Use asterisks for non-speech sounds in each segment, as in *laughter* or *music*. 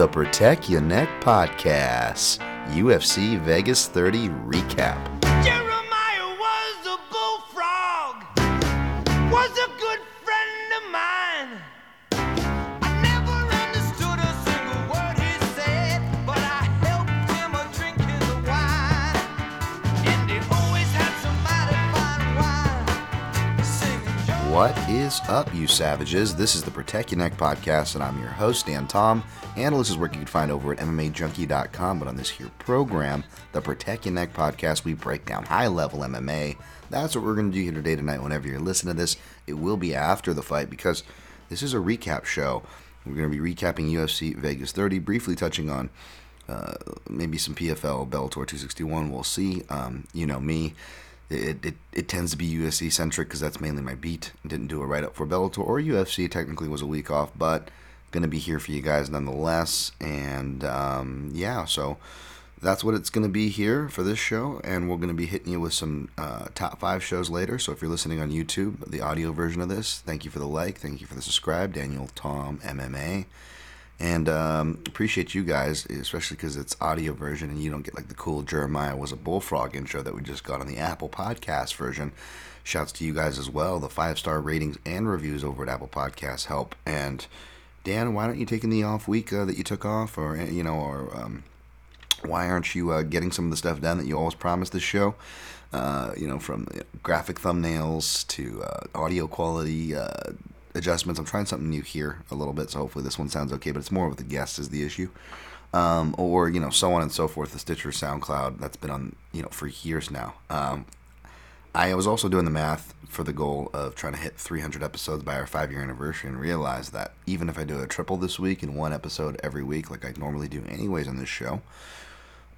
the Protect Ya Neck Podcast, UFC Vegas 30 recap. Is up, you savages? This is the Protect Ya Neck Podcast, and I'm your host, Dan Tom. And this is work you can find over at MMAJunkie.com. But on this here program, the Protect Ya Neck Podcast, we break down high level MMA. That's what we're going to do here today, tonight. Whenever you're listening to this, it will be after the fight because this is a recap show. We're going to be recapping UFC Vegas 30, briefly touching on uh, maybe some PFL, Bellator 261. We'll see. Um, you know me. It, it, it tends to be UFC centric because that's mainly my beat. Didn't do a write up for Bellator or UFC. Technically was a week off, but gonna be here for you guys nonetheless. And um, yeah, so that's what it's gonna be here for this show. And we're gonna be hitting you with some uh, top five shows later. So if you're listening on YouTube, the audio version of this, thank you for the like, thank you for the subscribe, Daniel Tom MMA. And um, appreciate you guys, especially because it's audio version and you don't get like the cool Jeremiah was a bullfrog intro that we just got on the Apple Podcast version. Shouts to you guys as well. The five star ratings and reviews over at Apple Podcasts help. And Dan, why aren't you taking the off week uh, that you took off, or uh, you know, or um, why aren't you uh, getting some of the stuff done that you always promised this show? Uh, you know, from uh, graphic thumbnails to uh, audio quality uh, adjustments. I'm trying something new here a little bit, so hopefully this one sounds okay. But it's more with the guests is the issue, um, or you know, so on and so forth. The Stitcher, SoundCloud, that's been on you know for years now. Um, I was also doing the math for the goal of trying to hit 300 episodes by our five year anniversary and realized that even if I do a triple this week and one episode every week, like I normally do anyways on this show,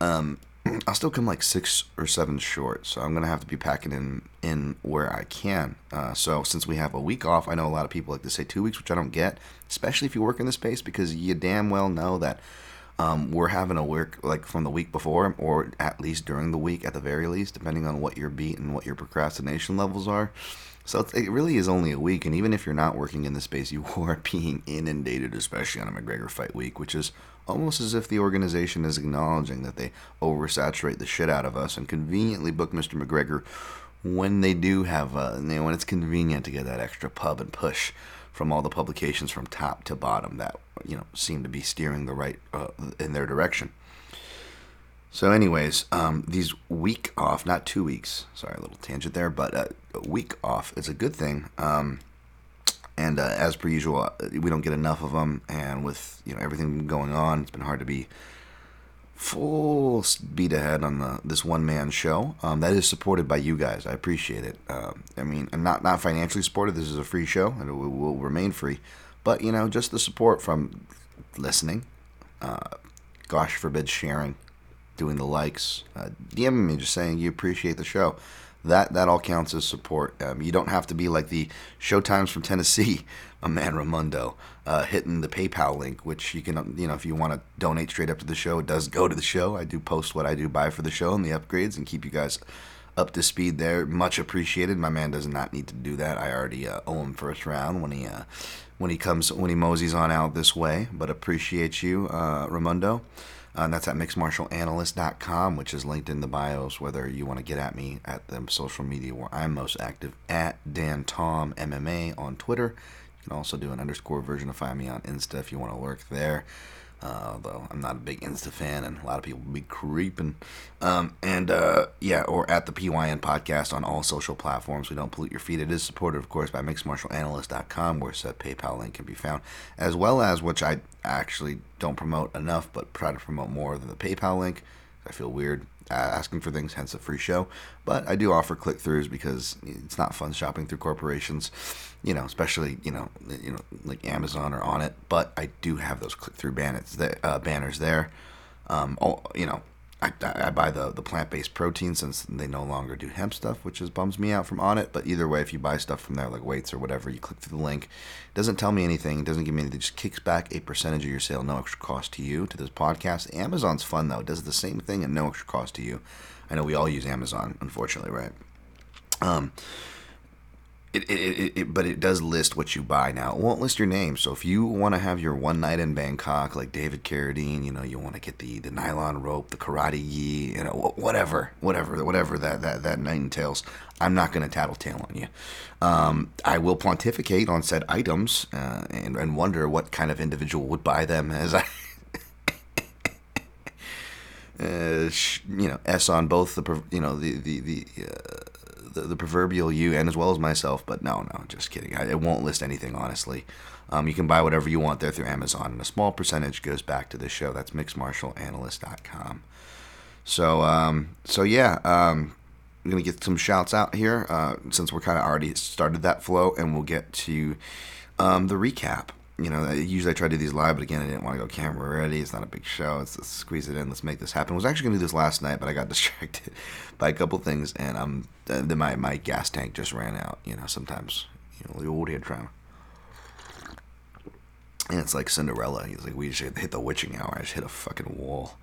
um, *clears throat* I'll still come like six or seven short. So I'm gonna have to be packing in in where I can. Uh, so since we have a week off, I know a lot of people like to say two weeks, which I don't get, especially if you work in the space because you damn well know that um, we're having a work like from the week before, or at least during the week, at the very least, depending on what your beat and what your procrastination levels are. So it really is only a week, and even if you're not working in the space, you *laughs* are being inundated, especially on a McGregor fight week, which is almost as if the organization is acknowledging that they oversaturate the shit out of us and conveniently book Mr. McGregor when they do have, uh, you know, when it's convenient to get that extra pub and push from all the publications from top to bottom that you know seem to be steering the right uh, in their direction. So, anyways, um, these week off, not two weeks. Sorry, a little tangent there, but uh, a week off is a good thing. Um, and uh, as per usual, uh, we don't get enough of them. And with you know everything going on, it's been hard to be full speed ahead on the this one man show. Um, that is supported by you guys. I appreciate it. Um, I mean, I'm not not financially supported. This is a free show, and it will, will remain free. But you know, just the support from listening. Uh, gosh forbid sharing, doing the likes, uh, me, just saying you appreciate the show. That that all counts as support. Um, you don't have to be like the Showtimes from Tennessee, *laughs* a man Ramundo, uh, hitting the PayPal link, which you can, you know, if you want to donate straight up to the show, it does go to the show. I do post what I do buy for the show and the upgrades and keep you guys up to speed there. Much appreciated. My man does not need to do that. I already uh, owe him first round when he uh, when he comes when he moseys on out this way. But appreciate you, uh, Ramundo. Uh, that's at mixedmartialanalyst.com, which is linked in the bios, whether you want to get at me at the social media where I'm most active, at Dan Tom MMA on Twitter. You can also do an underscore version of Find Me on Insta if you want to lurk there. Uh, although I'm not a big Insta fan, and a lot of people be creeping. Um, and uh, yeah, or at the PYN podcast on all social platforms. We don't pollute your feed. It is supported, of course, by mixedmartialanalyst.com, where said PayPal link can be found, as well as which I actually don't promote enough, but try to promote more than the PayPal link. I feel weird asking for things, hence a free show. But I do offer click throughs because it's not fun shopping through corporations, you know, especially you know, you know, like Amazon or Onnit. But I do have those click through banners, uh, banners there. Um, oh, you know, I, I buy the, the plant based protein since they no longer do hemp stuff, which is bums me out from Onnit. But either way, if you buy stuff from there, like weights or whatever, you click through the link. It doesn't tell me anything. It doesn't give me anything. It just kicks back a percentage of your sale, no extra cost to you, to this podcast. Amazon's fun, though. It does the same thing at no extra cost to you. I know we all use Amazon, unfortunately, right? Um, it, it, it, but it does list what you buy now. It won't list your name. So if you want to have your one night in Bangkok, like David Carradine, you know, you want to get the, the nylon rope, the karate gi, you know, whatever, whatever, whatever that, that, that night entails, I'm not going to tattletale on you. Um, I will pontificate on said items uh, and, and wonder what kind of individual would buy them as I. *laughs* Uh, you know, S on both the you know the the the, uh, the the proverbial you and as well as myself. But no, no, just kidding. I, it won't list anything honestly. Um, you can buy whatever you want there through Amazon, and a small percentage goes back to the show. That's mixedmartialanalyst.com. So um, so yeah, um, I'm gonna get some shouts out here uh, since we're kind of already started that flow, and we'll get to um, the recap you know, usually I try to do these live, but again, I didn't want to go camera ready. It's not a big show. Let's, let's squeeze it in. Let's make this happen. I was actually going to do this last night, but I got *laughs* distracted by a couple things, and um, then my, my gas tank just ran out. You know, sometimes, you know, the old head trying. And it's like Cinderella. He's like, we just hit the witching hour. I just hit a fucking wall.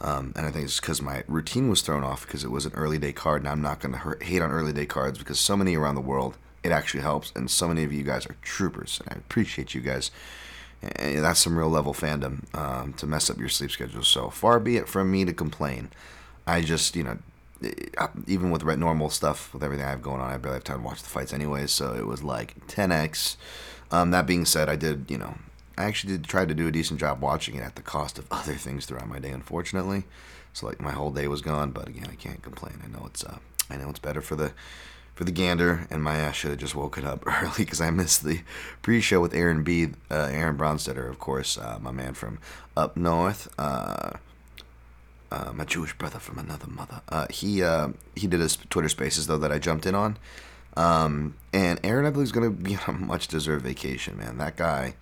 Um, and I think it's because my routine was thrown off because it was an early day card, and I'm not going to hate on early day cards because so many around the world it actually helps. And so many of you guys are troopers, and I appreciate you guys. And that's some real level fandom um, to mess up your sleep schedule. So far be it from me to complain. I just, you know, even with normal stuff, with everything I have going on, I barely have time to watch the fights anyway. So it was like 10x. Um, that being said, I did, you know, I actually did try to do a decent job watching it at the cost of *laughs* other things throughout my day, unfortunately. So like my whole day was gone, but again, I can't complain. I know it's uh, I know it's better for the for the gander, and my ass should have just woken up *laughs* early because I missed the pre-show with Aaron B. Uh, Aaron Bronsteter, of course, uh, my man from up north, uh, uh my Jewish brother from another mother. Uh, he uh, he did his Twitter Spaces though that I jumped in on, um, and Aaron I believe is going to be *laughs* on a much-deserved vacation. Man, that guy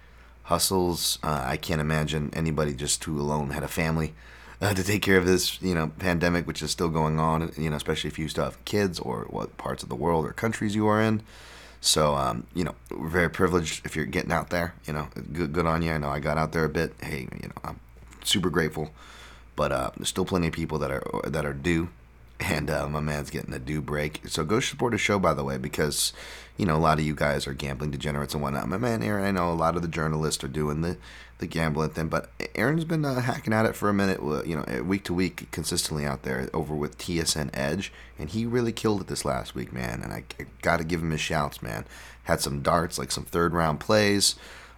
hustles. I can't imagine anybody just who alone had a family uh, to take care of this, you know, pandemic, which is still going on. You know, especially if you still have kids or what parts of the world or countries you are in. So, um, you know, we're very privileged if you're getting out there. You know, good, good on you. I know I got out there a bit. Hey, you know, I'm super grateful. But uh, there's still plenty of people that are that are due *laughs* and uh, my man's getting a due break. So go support a show, by the way, because you know a lot of you guys are gambling degenerates and whatnot. My man Aaron, I know a lot of the journalists are doing the the gambling thing, but Aaron's been uh, hacking at it for a minute. You know, week to week, consistently out there over with TSN Edge, and he really killed it this last week, man. And I, I got to give him his shouts, man. Had some darts, like some third round plays.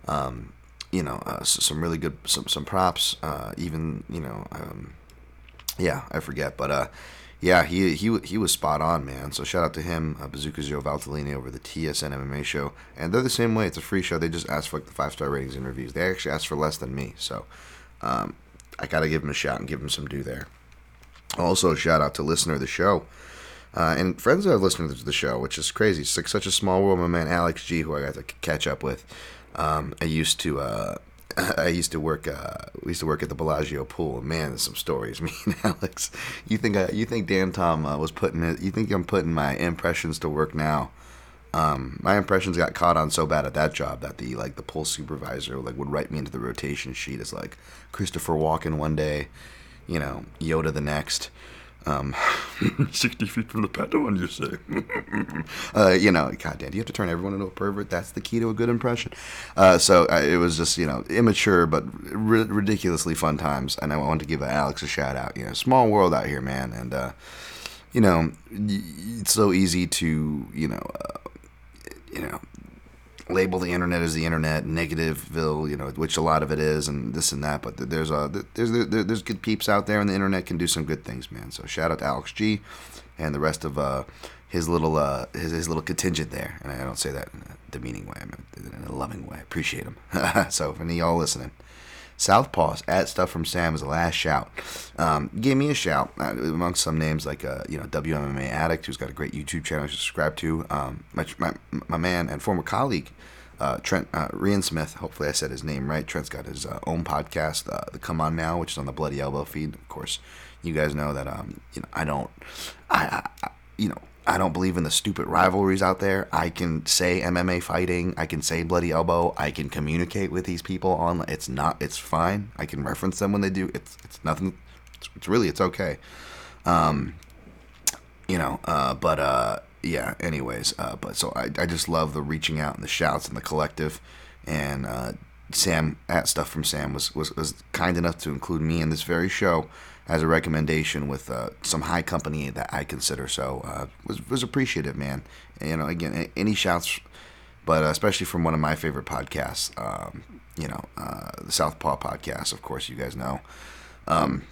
Um, you know, uh, some really good some some props. Uh, even you know, um, yeah, I forget, but uh yeah, he he he was spot on, man. So shout out to him, uh, Bazooka Joe Valtellini over the TSN MMA show, and they're the same way. It's a free show. They just ask for like the five star ratings and reviews. They actually ask for less than me, so um, I gotta give him a shout and give him some due there. Also, shout out to listener of the show. Uh, and friends that have listened to the show, which is crazy. It's like such a small world. My man Alex G, who I got to catch up with. Um, I used to uh, *laughs* I used to work. Uh, we used to work at the Bellagio pool. Man, there's some stories. *laughs* Me and Alex. You think I, you think Dan Tom uh, was putting it? You think I'm putting my impressions to work now? Um, my impressions got caught on so bad at that job that the like the pool supervisor like would write me into the rotation sheet as like Christopher Walken one day, you know Yoda the next. Um, *laughs* 60 feet from the Padawan, you say? *laughs* uh, you know, goddamn, do you have to turn everyone into a pervert? That's the key to a good impression. Uh, so uh, it was just, you know, immature but ri- ridiculously fun times. And I wanted to give Alex a shout out. You know, small world out here, man. And, uh, you know, it's so easy to, you know, uh, you know, label the internet as the internet, negativeville, you know, which a lot of it is, and this and that. But there's a there's there's good peeps out there, and the internet can do some good things, man. So shout out to Alex G, and the rest of uh, his little uh, his, his little contingent there. And I don't say that in a demeaning way, I mean in a loving way. I appreciate him. *laughs* so for any y'all listening. Southpaws at Stuff from Sam is the last shout. Um, me a shout uh, amongst some names like uh, you know WMMA Addict, who's got a great YouTube channel I subscribe to. Um, my, my, my man and former colleague uh, Trent uh, Reinsmith. Hopefully, I said his name right. Trent's got his uh, own podcast, uh, the Come On Now, which is on the Bloody Elbow feed. Of course, you guys know that. Um, you know, I don't, I, I, you know, I don't believe in the stupid rivalries out there. I can say MMA fighting. I can say bloody elbow. I can communicate with these people on. It's not. It's fine. I can reference them when they do. It's it's nothing. It's, it's really it's okay. Um, you know, uh, but uh, yeah. Anyways, uh, but so I, I just love the reaching out and the shouts and the collective, and uh, Sam at stuff from Sam was, was was kind enough to include me in this very show as a recommendation with uh, some high company that I consider. So uh, was was appreciative, man. You know, again, any shouts, but uh, especially from one of my favorite podcasts. Um, you know, uh, the Southpaw podcast. Of course, you guys know. Um,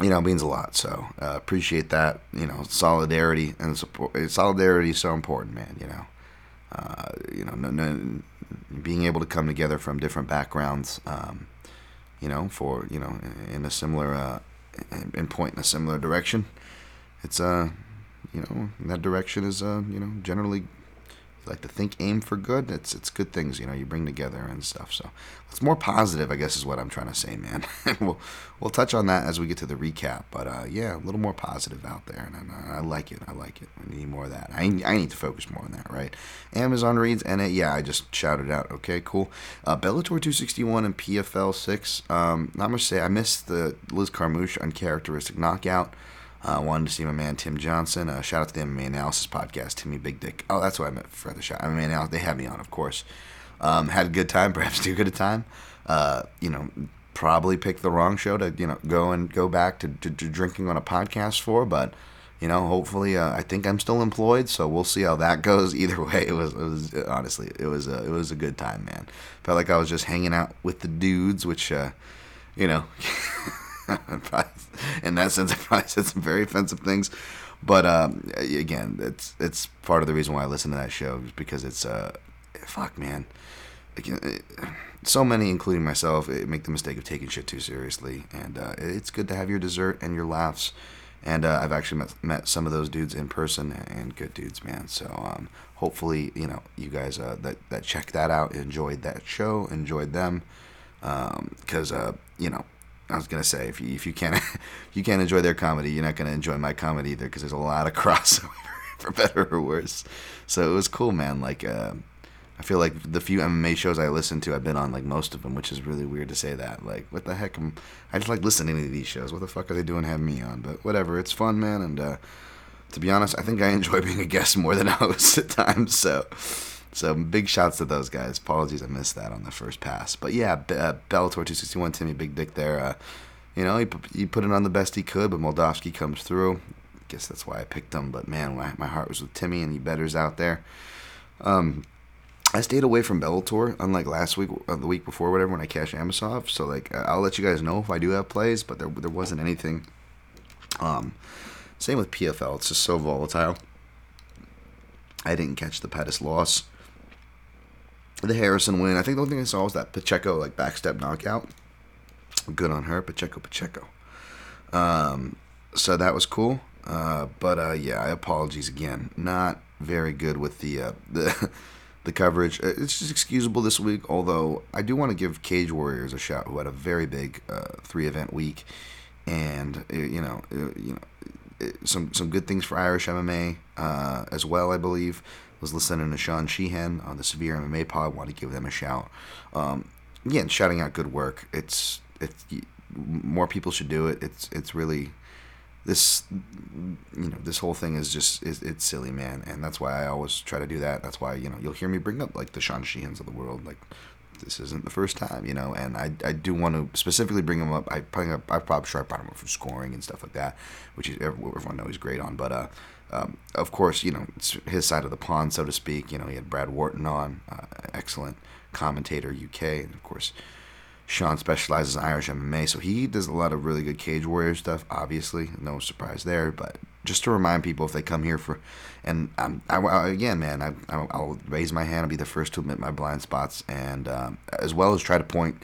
you know, means a lot. So uh, appreciate that. You know, solidarity and support. Solidarity is so important, man. You know, uh, you know, no, no, being able to come together from different backgrounds. Um, you know, for you know, in a similar uh, and point in a similar direction. It's uh, you know, that direction is uh, you know, generally like to think aim for good it's it's good things you know you bring together and stuff. So it's more positive i guess is what i'm trying to say man. *laughs* We'll we'll touch on that as we get to the recap but uh, yeah a little more positive out there and, I, I like it i like it. We need more of that. I, I need to focus more on that right? Amazon reads and it, yeah i just shouted out. Okay cool. Uh, bellator 261 and pfl 6 um, not much to say. I missed the liz carmouche uncharacteristic knockout I uh, wanted to see my man Tim Johnson. Uh, shout out to the MMA Analysis podcast, Timmy Big Dick. Oh, that's what I meant for the shout. I mean, they had me on, of course. Um, had a good time, *laughs* perhaps too good a time. Uh, you know, probably picked the wrong show to you know go and go back to, to, to drinking on a podcast for, but you know, hopefully, uh, I think I'm still employed, so we'll see how that *laughs* goes. Either way, it was, it was honestly, it was a, it was a good time, man. Felt like I was just hanging out with the dudes, which, uh, you know. *laughs* in that sense, *laughs* I probably said some very offensive things. But um, again, it's it's part of the reason why I listen to that show is because it's uh, fuck man, so many, including myself, make the mistake of taking shit too seriously, and uh, it's good to have your dessert and your laughs. And uh, I've actually met, met some of those dudes in person, and good dudes, man. So um, hopefully, you know, you guys uh, that that checked that out, enjoyed that show, enjoyed them, because um, you know I was gonna say if you if you can't *laughs* if you can't enjoy their comedy, you're not gonna enjoy my comedy either because there's a lot of *laughs* crossover for better or worse. So it was cool, man. Like uh, I feel like the few MMA shows I listened to, I've been on like most of them, which is really weird to say that. Like what the heck? I'm, I just like listening to these shows. What the fuck are they doing having me on? But whatever, it's fun, man. And uh, to be honest, I think I enjoy *laughs* being a guest more than a host at times. So. So big shouts to those guys. Apologies, I missed that on the first pass. But yeah, uh, Bellator 261, Timmy Big Dick there. Uh, you know, he, he put it on the best he could, but Moldavsky comes through. I guess that's why I picked him. But man, my, my heart was with Timmy, and he betters out there. Um, I stayed away from Bellator, unlike last week, uh, the week before, whatever, when I cashed Amosov. So like, I'll let you guys know if I do have plays, but there there wasn't anything. Um, same with PFL. It's just so volatile. I didn't catch the Pettis loss the Harrison win. I think the only thing I saw was that Pacheco like backstep knockout. Good on her, Pacheco Pacheco. Um, so that was cool. Uh, but uh, yeah, apologies again. Not very good with the uh, *laughs* the the coverage. Uh, it's just excusable this week. Although I do want to give Cage Warriors a shout, who had a very big uh, three event week, and uh, you know, you know, some some good things for Irish MMA as well. I believe was listening to Sean Sheehan on the Severe MMA Pod. Want to give them a shout. Um, again, shouting out good work. It's it's more people should do it. It's it's really this you know this whole thing is just is, it's silly man and that's why i always try to do that that's why you know you'll hear me bring up like the sean sheehans of the world like this isn't the first time you know and i, I do want to specifically bring him up i bring up i probably sure i brought him up for scoring and stuff like that which is everyone knows he's great on but uh um, of course, you know, it's his side of the pond, so to speak. You know, he had Brad Wharton on, uh, excellent commentator, UK, and of course, Sean specializes in Irish MMA, so he does a lot of really good Cage Warrior stuff. Obviously, no surprise there. But just to remind people, if they come here for, and um, I, I, again, man, I, I'll raise my hand. I'll be the first to admit my blind spots, and um, as well as try to point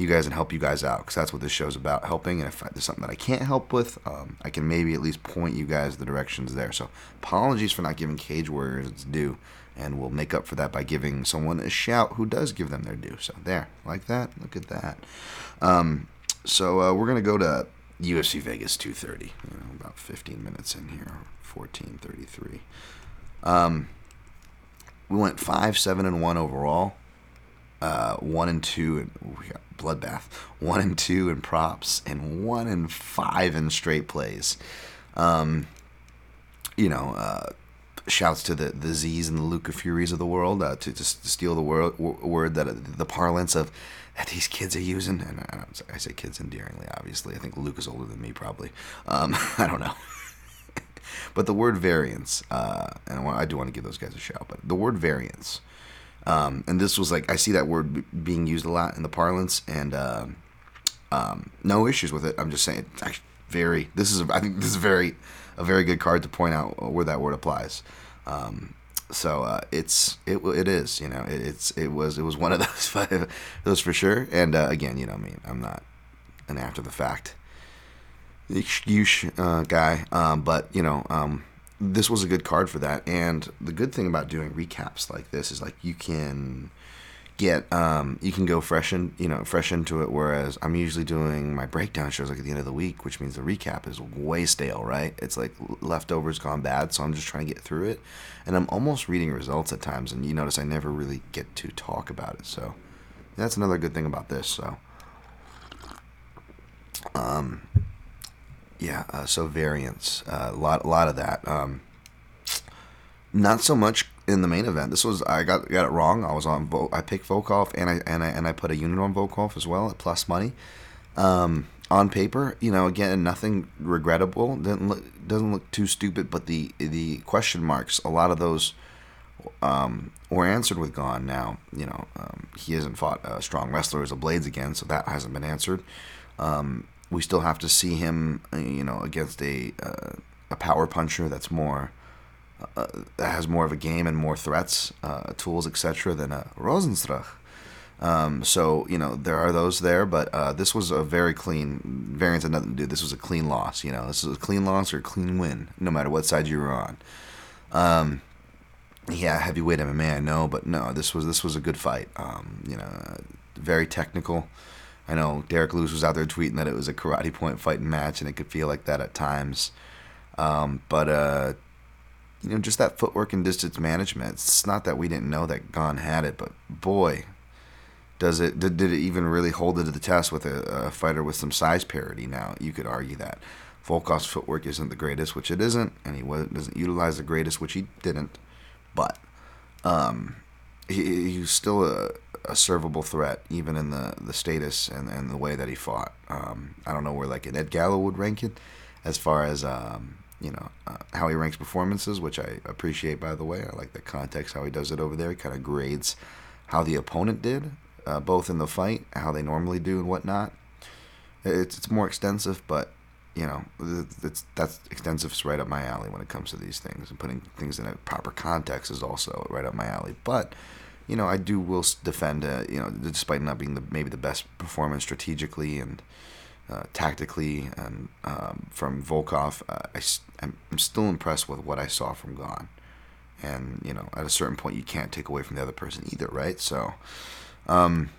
you guys and help you guys out because that's what this show's about helping and if there's something that i can't help with um, i can maybe at least point you guys the directions there so apologies for not giving cage warriors its due and we'll make up for that by giving someone a shout who does give them their due so there like that look at that um, so uh, we're gonna go to ufc vegas 230 you know about 15 minutes in here 1433 um, we went 5 7 and 1 overall uh, 1 and 2 and we got bloodbath. One and two in props, and one and five in straight plays. Um, you know, uh, shouts to the the Z's and the Luca Furies of the world uh, to, to steal the word word that uh, the parlance of that these kids are using. And I, don't- I say kids endearingly, obviously. I think Luca's older than me, probably. Um, *laughs* I don't know. *laughs* but the word variance, uh, and I, want, I do want to give those guys a shout. But the word variance, um, and this was like I see that word b- being used a lot in the parlance, and um um, no issues with it. I'm just saying, actually very. This is, I think, this is very, a very good card to point out where that word applies. Um, so uh, it's it it is you know it, it's it was it was one of *laughs* those five those for sure. And uh, again, you know, I mean, I'm not an after the fact excuse uh, guy, um, but you know, um, this was a good card for that. And the good thing about doing recaps like this is like you can get um, you can go fresh in you know fresh into it. Whereas I'm usually doing my breakdown shows like at the end of the week, which means the recap is way stale, right? It's like leftovers gone bad, so I'm just trying to get through it, and I'm almost reading results at times. And you notice I never really get to talk about it, so that's another good thing about this. So. Um, yeah, uh, so variance, a lot, a lot of that. Um, not so much in the main event. This was I got got it wrong. I was on I picked Volkov and I and I and I put a unit on Volkov as well at plus money. Um, on paper, you know, again, nothing regrettable. Didn't look, doesn't look too stupid, but the the question marks, a lot of those um, were answered with Gane. Now, you know, um, he hasn't fought a strong wrestler as a Blaydes again, so that hasn't been answered. Um, we still have to see him, uh, you know, against a uh, a power puncher that's more uh, has more of a game and more threats, uh, tools, etc. than a Rozenstruik. Um, so you know there are those there, but uh, this was a very clean variance had nothing to do. This was a clean loss. You know, this is a clean loss or a clean win, no matter what side you were on. Um, yeah, heavyweight MMA, I know, but no, this was this was a good fight. Um, you know, very technical. I know Derrick Lewis was out there tweeting that it was a karate point fighting match, and it could feel like that at times. Um, but uh, you know, just that footwork and distance management. It's not that we didn't know that Gane had it, but boy, does it did, did it even really hold it to the test with a, a fighter with some size parity? Now you could argue that Volkov's footwork isn't the greatest, which it isn't, and he doesn't utilize the greatest, which he didn't. But um, he, still a, a servable threat, even in the, the status and, and the way that he fought. Um, I don't know where like an Ed Gallo would rank it, as far as um, you know uh, how he ranks performances, which I appreciate by the way. I like the context how he does it over there. He kind of grades how the opponent did, uh, both in the fight, how they normally do, and whatnot. It's it's more extensive, but you know, it's that's extensive is right up my alley when it comes to these things, and putting things in a proper context is also right up my alley. But you know, I do will defend, uh, you know, despite not being the maybe the best performance strategically and uh, tactically, and um, from Volkov, uh, I I'm, still impressed with what I saw from Gane. And you know, at a certain point, you can't take away from the other person either, right? So, um,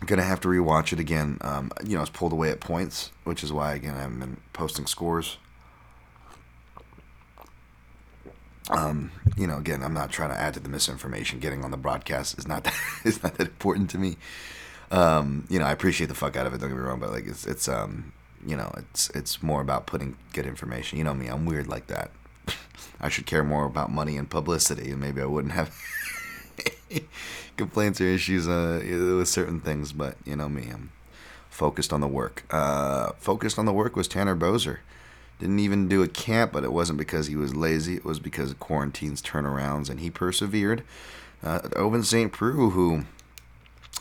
I'm gonna have to rewatch it again. Um, you know, it's pulled away at points, which is why again I haven't been posting scores. Um, you know, again, I'm not trying to add to the misinformation. Getting on the broadcast is not *laughs* that, is not that important to me. Um, you know, I appreciate the fuck out of it. Don't get me wrong, but like it's it's um, you know, it's it's more about putting good information. You know me, I'm weird like that. *laughs* I should care more about money and publicity, and maybe I wouldn't have *laughs* complaints or issues uh, with certain things. But you know me, I'm focused on the work. Uh, focused on the work was Tanner Boser. Didn't even do a camp, but it wasn't because he was lazy. It was because of quarantines, turnarounds, and he persevered. Uh, St. Preux, who,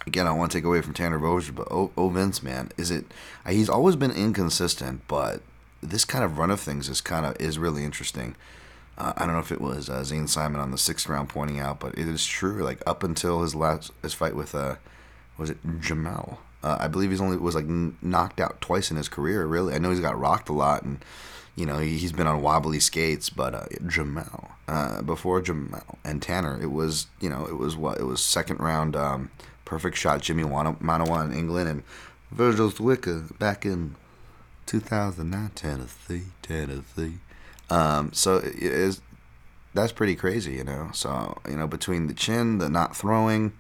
again, I want to take away from Tanner Boser, but oh, Vince, man, is it? He's always been inconsistent, but this kind of run of things is kind of is really interesting. Uh, I don't know if it was uh, Zane Simon on the sixth round pointing out, but it is true. Like up until his last his fight with uh, was it Jamal? Uh, I believe he's only was like n- knocked out twice in his career. Really, I know he's got rocked a lot, and you know he, he's been on wobbly skates. But uh, Jamal, uh, before Jamal and Tanner, it was you know it was what it was second round um, perfect shot Jimmy Manuwa in England and Virgil Zwicker back in 2009 Tennessee Tennessee. Um, so that's pretty crazy, you know. So you know between the chin, the not throwing,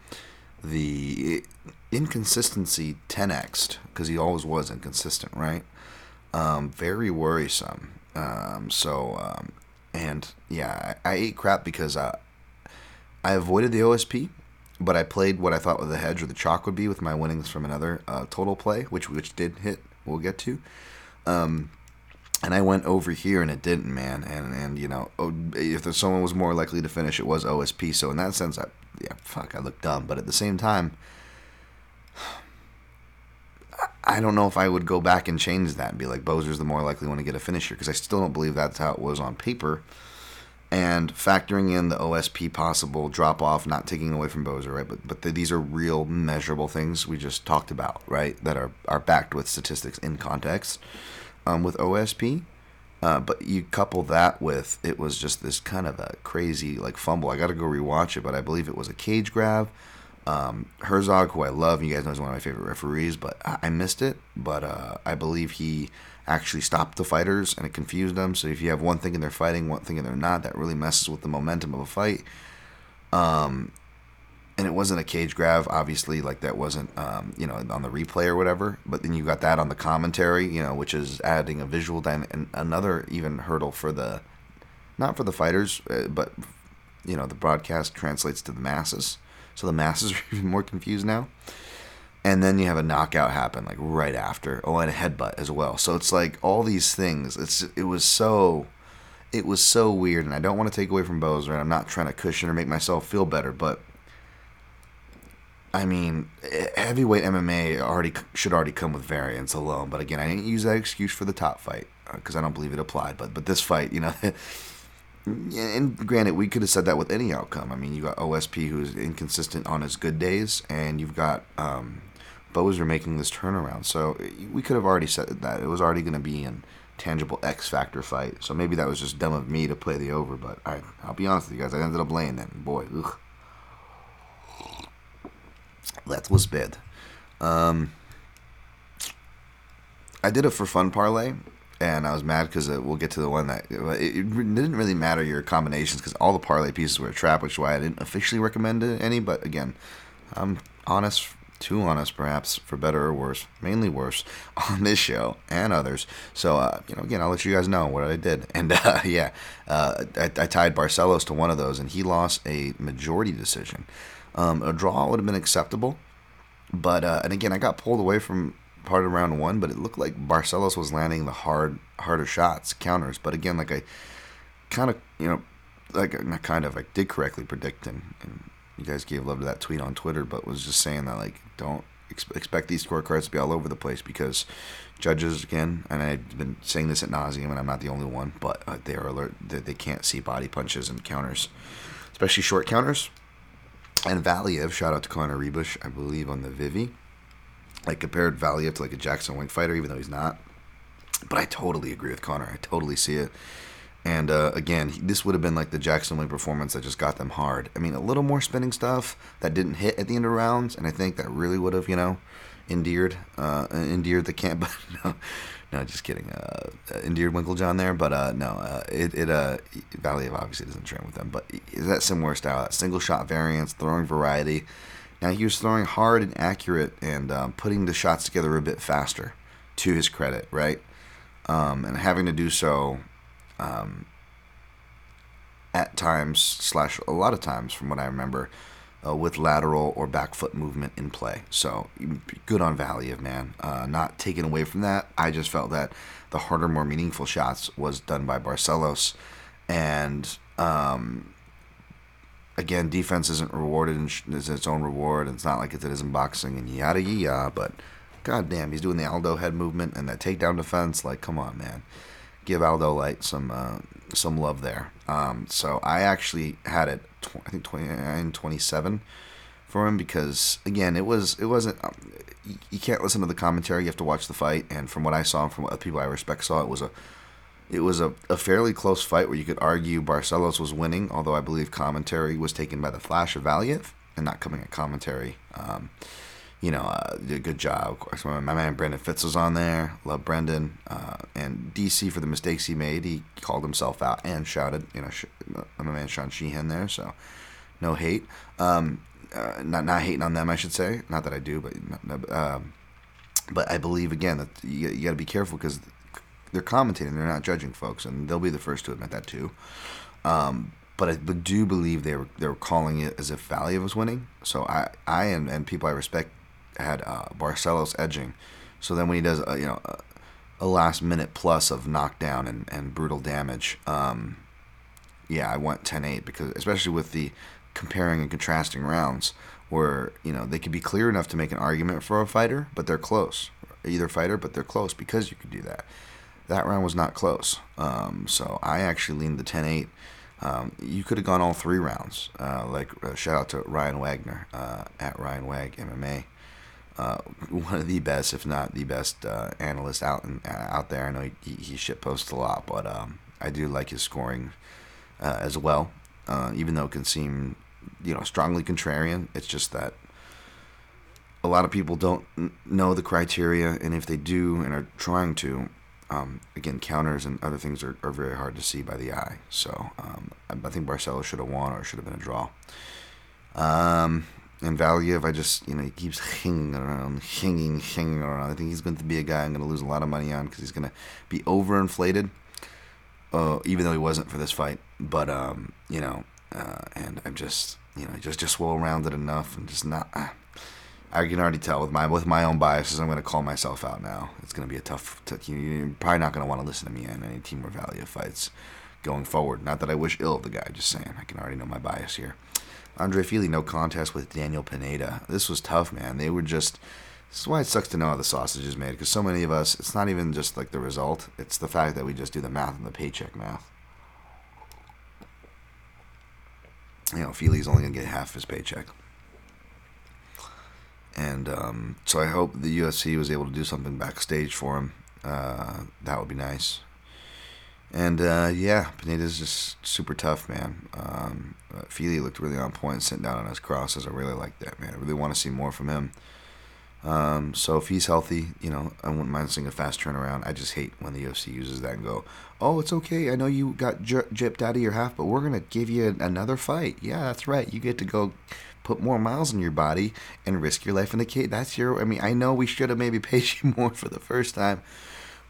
the inconsistency 10x because he always was inconsistent, right? Um, very worrisome. Um, so um, and yeah, I, I ate crap because uh, I avoided the OSP, but I played what I thought with the hedge or the chalk would be with my winnings from another uh, total play, which which did hit. We'll get to. Um, and I went over here and it didn't, man. And and you know, oh, if someone was more likely to finish, it was OSP. So in that sense, I yeah, fuck, I look dumb. But at the same time, I don't know if I would go back and change that and be like Boser's the more likely one to get a finisher because I still don't believe that's how it was on paper. And factoring in the OSP possible drop off, not taking away from Boser, right? But but the, these are real measurable things we just talked about, right? That are are backed with statistics in context um, with OSP. Uh, but you couple that with it was just this kind of a crazy like fumble. I got to go rewatch it, but I believe it was a cage grab. Um, Herzog, who I love, you guys know is one of my favorite referees, but I, I missed it. But uh, I believe he actually stopped the fighters and it confused them. So if you have one thing and they're fighting, one thing and they're not, that really messes with the momentum of a fight. Um, and it wasn't a cage grab, obviously, like that wasn't, um, you know, on the replay or whatever. But then you got that on the commentary, you know, which is adding a visual dy- and another even hurdle for the, not for the fighters, uh, but you know, the broadcast translates to the masses, so the masses *laughs* are even more confused now. And then you have a knockout happen like right after. Oh, and a headbutt as well. So it's like all these things. It's it was so it was so weird, and I don't want to take away from Boser. And I'm not trying to cushion or make myself feel better, but I mean, heavyweight MMA already should already come with variance alone. But again, I didn't use that excuse for the top fight because I don't believe it applied. But but this fight, you know. *laughs* And granted, we could have said that with any outcome. I mean, you got OSP who's inconsistent on his good days, and you've got um, Boser making this turnaround. So we could have already said that it was already going to be an tangible X factor fight. So maybe that was just dumb of me to play the over. But I, I'll be honest with you guys, I ended up laying it. Boy, ugh. That was bad. Um, I did a for fun parlay, and I was mad because we'll get to the one that it, it didn't really matter your combinations because all the parlay pieces were a trap, which is why I didn't officially recommend any. But again, I'm honest, too honest, perhaps for better or worse, mainly worse *laughs* on this show and others. So uh, you know, again, I'll let you guys know what I did, *laughs* and uh, yeah, uh, I, I tied Barcelos to one of those, and he lost a majority decision. Um, a draw would have been acceptable, but uh, and again, I got pulled away from part of round one, but it looked like Barcelos was landing the hard, harder shots, counters. But again, like I kind of, you know, like kind of, I did correctly predict, and, and you guys gave love to that tweet on Twitter, but was just saying that like don't ex- expect these scorecards to be all over the place because judges again, and I've been saying this at nauseum, and I'm not the only one, but uh, they are alert that they can't see body punches and counters, especially short counters. And Valiev, shout out to Connor Ruebusch, I believe on the Vivi. I compared Valiev to like a Jackson Wink fighter, even though he's not. But I totally agree with Connor. I totally see it. And uh, again, this would have been like the Jackson Wink performance that just got them hard. I mean, a little more spinning stuff that didn't hit at the end of rounds, and I think that really would have, you know, endeared uh, endeared the camp. *laughs* But no, no, just kidding. Uh, endeared Winkeljohn there, but uh, no, uh, it it uh Valiev obviously doesn't train with them, but is that similar style, single shot variance, throwing variety. Now he was throwing hard and accurate and um, putting the shots together a bit faster, to his credit, right? Um, and having to do so um, at times slash a lot of times, from what I remember, uh, with lateral or back foot movement in play. So good on Valiev, man. Uh, not taken away from that. I just felt that the harder, more meaningful shots was done by Barcelos, and um, again, defense isn't rewarded and is its own reward. It's not like it is in boxing and yada yada. But goddamn, he's doing the Aldo head movement and that takedown defense. Like, come on, man, give Aldo Light some uh, some love there. Um, so I actually had it. Tw- I think 29, 27 for him because again, it was it wasn't. Um, you, you can't listen to the commentary. You have to watch the fight. And from what I saw, and from what people I respect saw, it was a it was a, a fairly close fight where you could argue Barcelos was winning, although I believe commentary was taken by the flash of Valiev and not coming at commentary. Um, you know, uh, did a good job. Of course, my man Brendan Fitz was on there. Love Brendan. Uh, and DC for the mistakes he made. He called himself out and shouted. You know, sh- my man Sean Sheehan there. So no hate. Um, uh, not not hating on them, I should say. Not that I do, but um, but I believe again that you, you got to be careful because they're commentating, they're not judging folks, and they'll be the first to admit that too. Um, but I do believe they were they were calling it as if Valiev was winning. So I I and, and people I respect had uh, Barcelos edging. So then when he does uh, you know a, a last minute plus of knockdown and, and brutal damage, um, yeah, I went 10-8 because especially with the comparing and contrasting rounds where you know they could be clear enough to make an argument for a fighter, but they're close. Either fighter, but they're close because you could do that. That round was not close. Um, so I actually leaned the 10-8. Um, you could have gone all three rounds. Uh, like uh, shout out to Ryan Wagner uh, at Ryan Wag MMA, uh, one of the best, if not the best, uh, analyst out in, uh, out there. I know he, he shit posts a lot, but um, I do like his scoring as well. even though it can seem, you know, strongly contrarian, it's just that a lot of people don't know the criteria, and if they do and are trying to, um, again, counters and other things are, are very hard to see by the eye. So um, I, I, think Barcelo should have won or should have been a draw. Um, and Valiev, I just, you know, he keeps hanging around, hanging, hanging around. I think he's going to be a guy I'm going to lose a lot of money on because he's going to be overinflated, uh, even though he wasn't for this fight. But, um, you know, uh, and I'm just, you know, just, just well rounded enough and just not. Uh, I can already tell with my with my own biases, I'm going to call myself out now. It's going to be a tough. T- you're probably not going to want to listen to me in any Timur Valiev fights going forward. Not that I wish ill of the guy, just saying. I can already know my bias here. Andre Fili, no contest with Daniel Pineda. This was tough, man. They were just. This is why it sucks to know how the sausage is made, because so many of us, it's not even just like the result, it's the fact that we just do the math and the paycheck math. You know, Fili's only going to get half his paycheck. And um, so I hope the UFC was able to do something backstage for him. Uh, that would be nice. And uh, yeah, Pineda's just super tough, man. Um, uh, Fili looked really on point, sitting down on his crosses. I really like that, man. I really want to see more from him. Um, so if he's healthy, you know, I wouldn't mind seeing a fast turnaround. I just hate when the UFC uses that and go, "Oh, it's okay. I know you got j- gypped out of your half, but we're gonna give you another fight." Yeah, that's right. You get to go put more miles in your body and risk your life in the cage. That's your. I mean, I know we should have maybe *laughs* paid you more for the first time,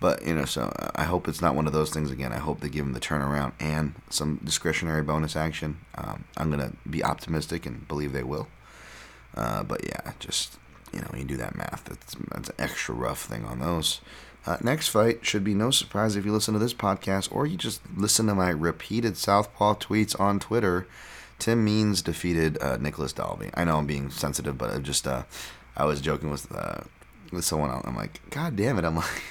but you know, so uh, I hope it's not one of those things again. I hope they give him the turnaround and some discretionary bonus action. Um, I'm gonna be optimistic and believe they will. Uh, but yeah, just you know, you do that math. That's that's an extra rough thing on those. Uh, next fight should be no surprise if you listen to this podcast or you just listen to my repeated Southpaw tweets on Twitter. Tim Means defeated uh, Nicolas Dalby. I know I'm being sensitive, but I just uh, I was joking with uh, with someone. I'm like, God damn it! I'm like,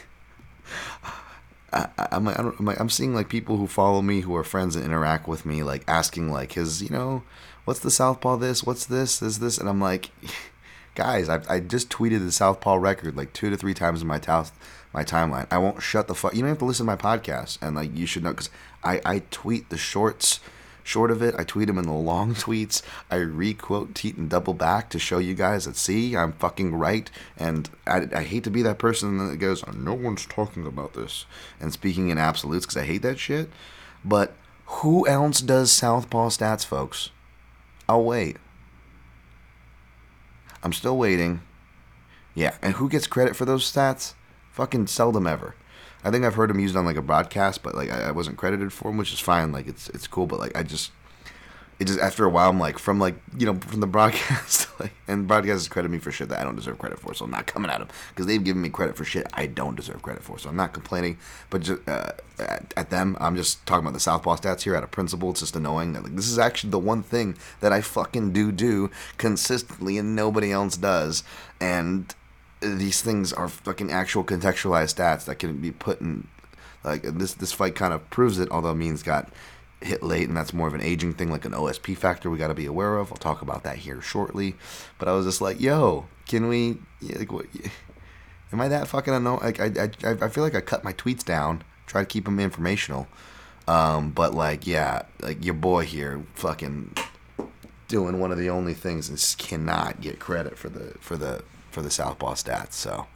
I, I'm like, I am like, I'm seeing like people who follow me who are friends and interact with me, like asking like his, you know, what's the Southpaw this? What's this? Is this? And I'm like, *laughs* guys, I I just tweeted the Southpaw record like two to three times in my my timeline. I won't shut the fuck. You don't have to listen to my podcast, and like you should know because I I tweet the shorts short of it. I tweet them in the long *laughs* tweets. I requote Teat and double back to show you guys that see I'm fucking right. And I, I hate to be that person that goes, no one's talking about this and speaking in absolutes because I hate that shit. But who else does Southpaw stats, folks? I'll wait. I'm still waiting. Yeah, and who gets credit for those stats? Fucking seldom ever. I think I've heard him used on like a broadcast, but like I, I wasn't credited for him, which is fine. Like it's it's cool, but like I just it just after a while I'm like from like you know from the broadcast *laughs* like and broadcasters credit me for shit that I don't deserve credit for, so I'm not coming at them because they've given me credit for shit I don't deserve credit for. So I'm not complaining, but just uh, at, at, them I'm just talking about the Southpaw stats here out of principle. It's just annoying that like this is actually the one thing that I fucking do do consistently and nobody else does, and these things are fucking actual contextualized stats that can be put in like this this fight kind of proves it although means got hit late and that's more of an aging thing like an OSP factor we got to be aware of. I'll talk about that here shortly. But I was just like yo can we like what am I that fucking annoying like I, I, I feel like I cut my tweets down try to keep them informational. Um, but like yeah like your boy here fucking doing one of the only things and cannot get credit for the for the for the Southpaw stats. So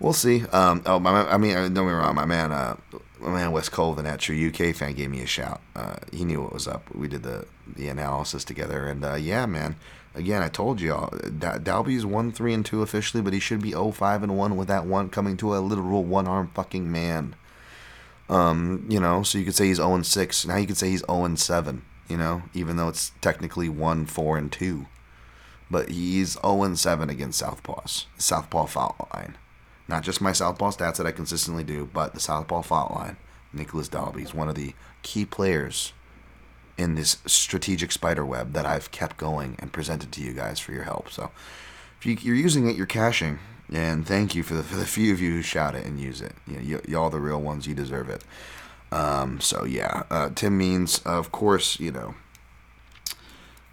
we'll see. Um, oh, my, I mean, don't get me wrong, my man, uh, my man Wes Colvin at True UK fan gave me a shout. Uh, he knew what was up. We did the the analysis together, and uh, yeah, man. Again, I told you, all D- Dalby's one three and two officially, but he should be 0 5 and one with that one coming to a literal one arm fucking man. Um, you know, so you could say he's 0 6. Now you could say he's 0 7, you know, even though it's technically 1 4 and 2. But he's 0 7 against Southpaws, Southpaw fault line. Not just my Southpaw stats that I consistently do, but the Southpaw fault line. Nicolas Dalby is one of the key players in this strategic spider web that I've kept going and presented to you guys for your help. So if you, you're using it, you're cashing. And thank you for the, for the few of you who shout it and use it. You y'all the real ones. You deserve it. Um, so yeah, uh, Tim Means, of course, you know.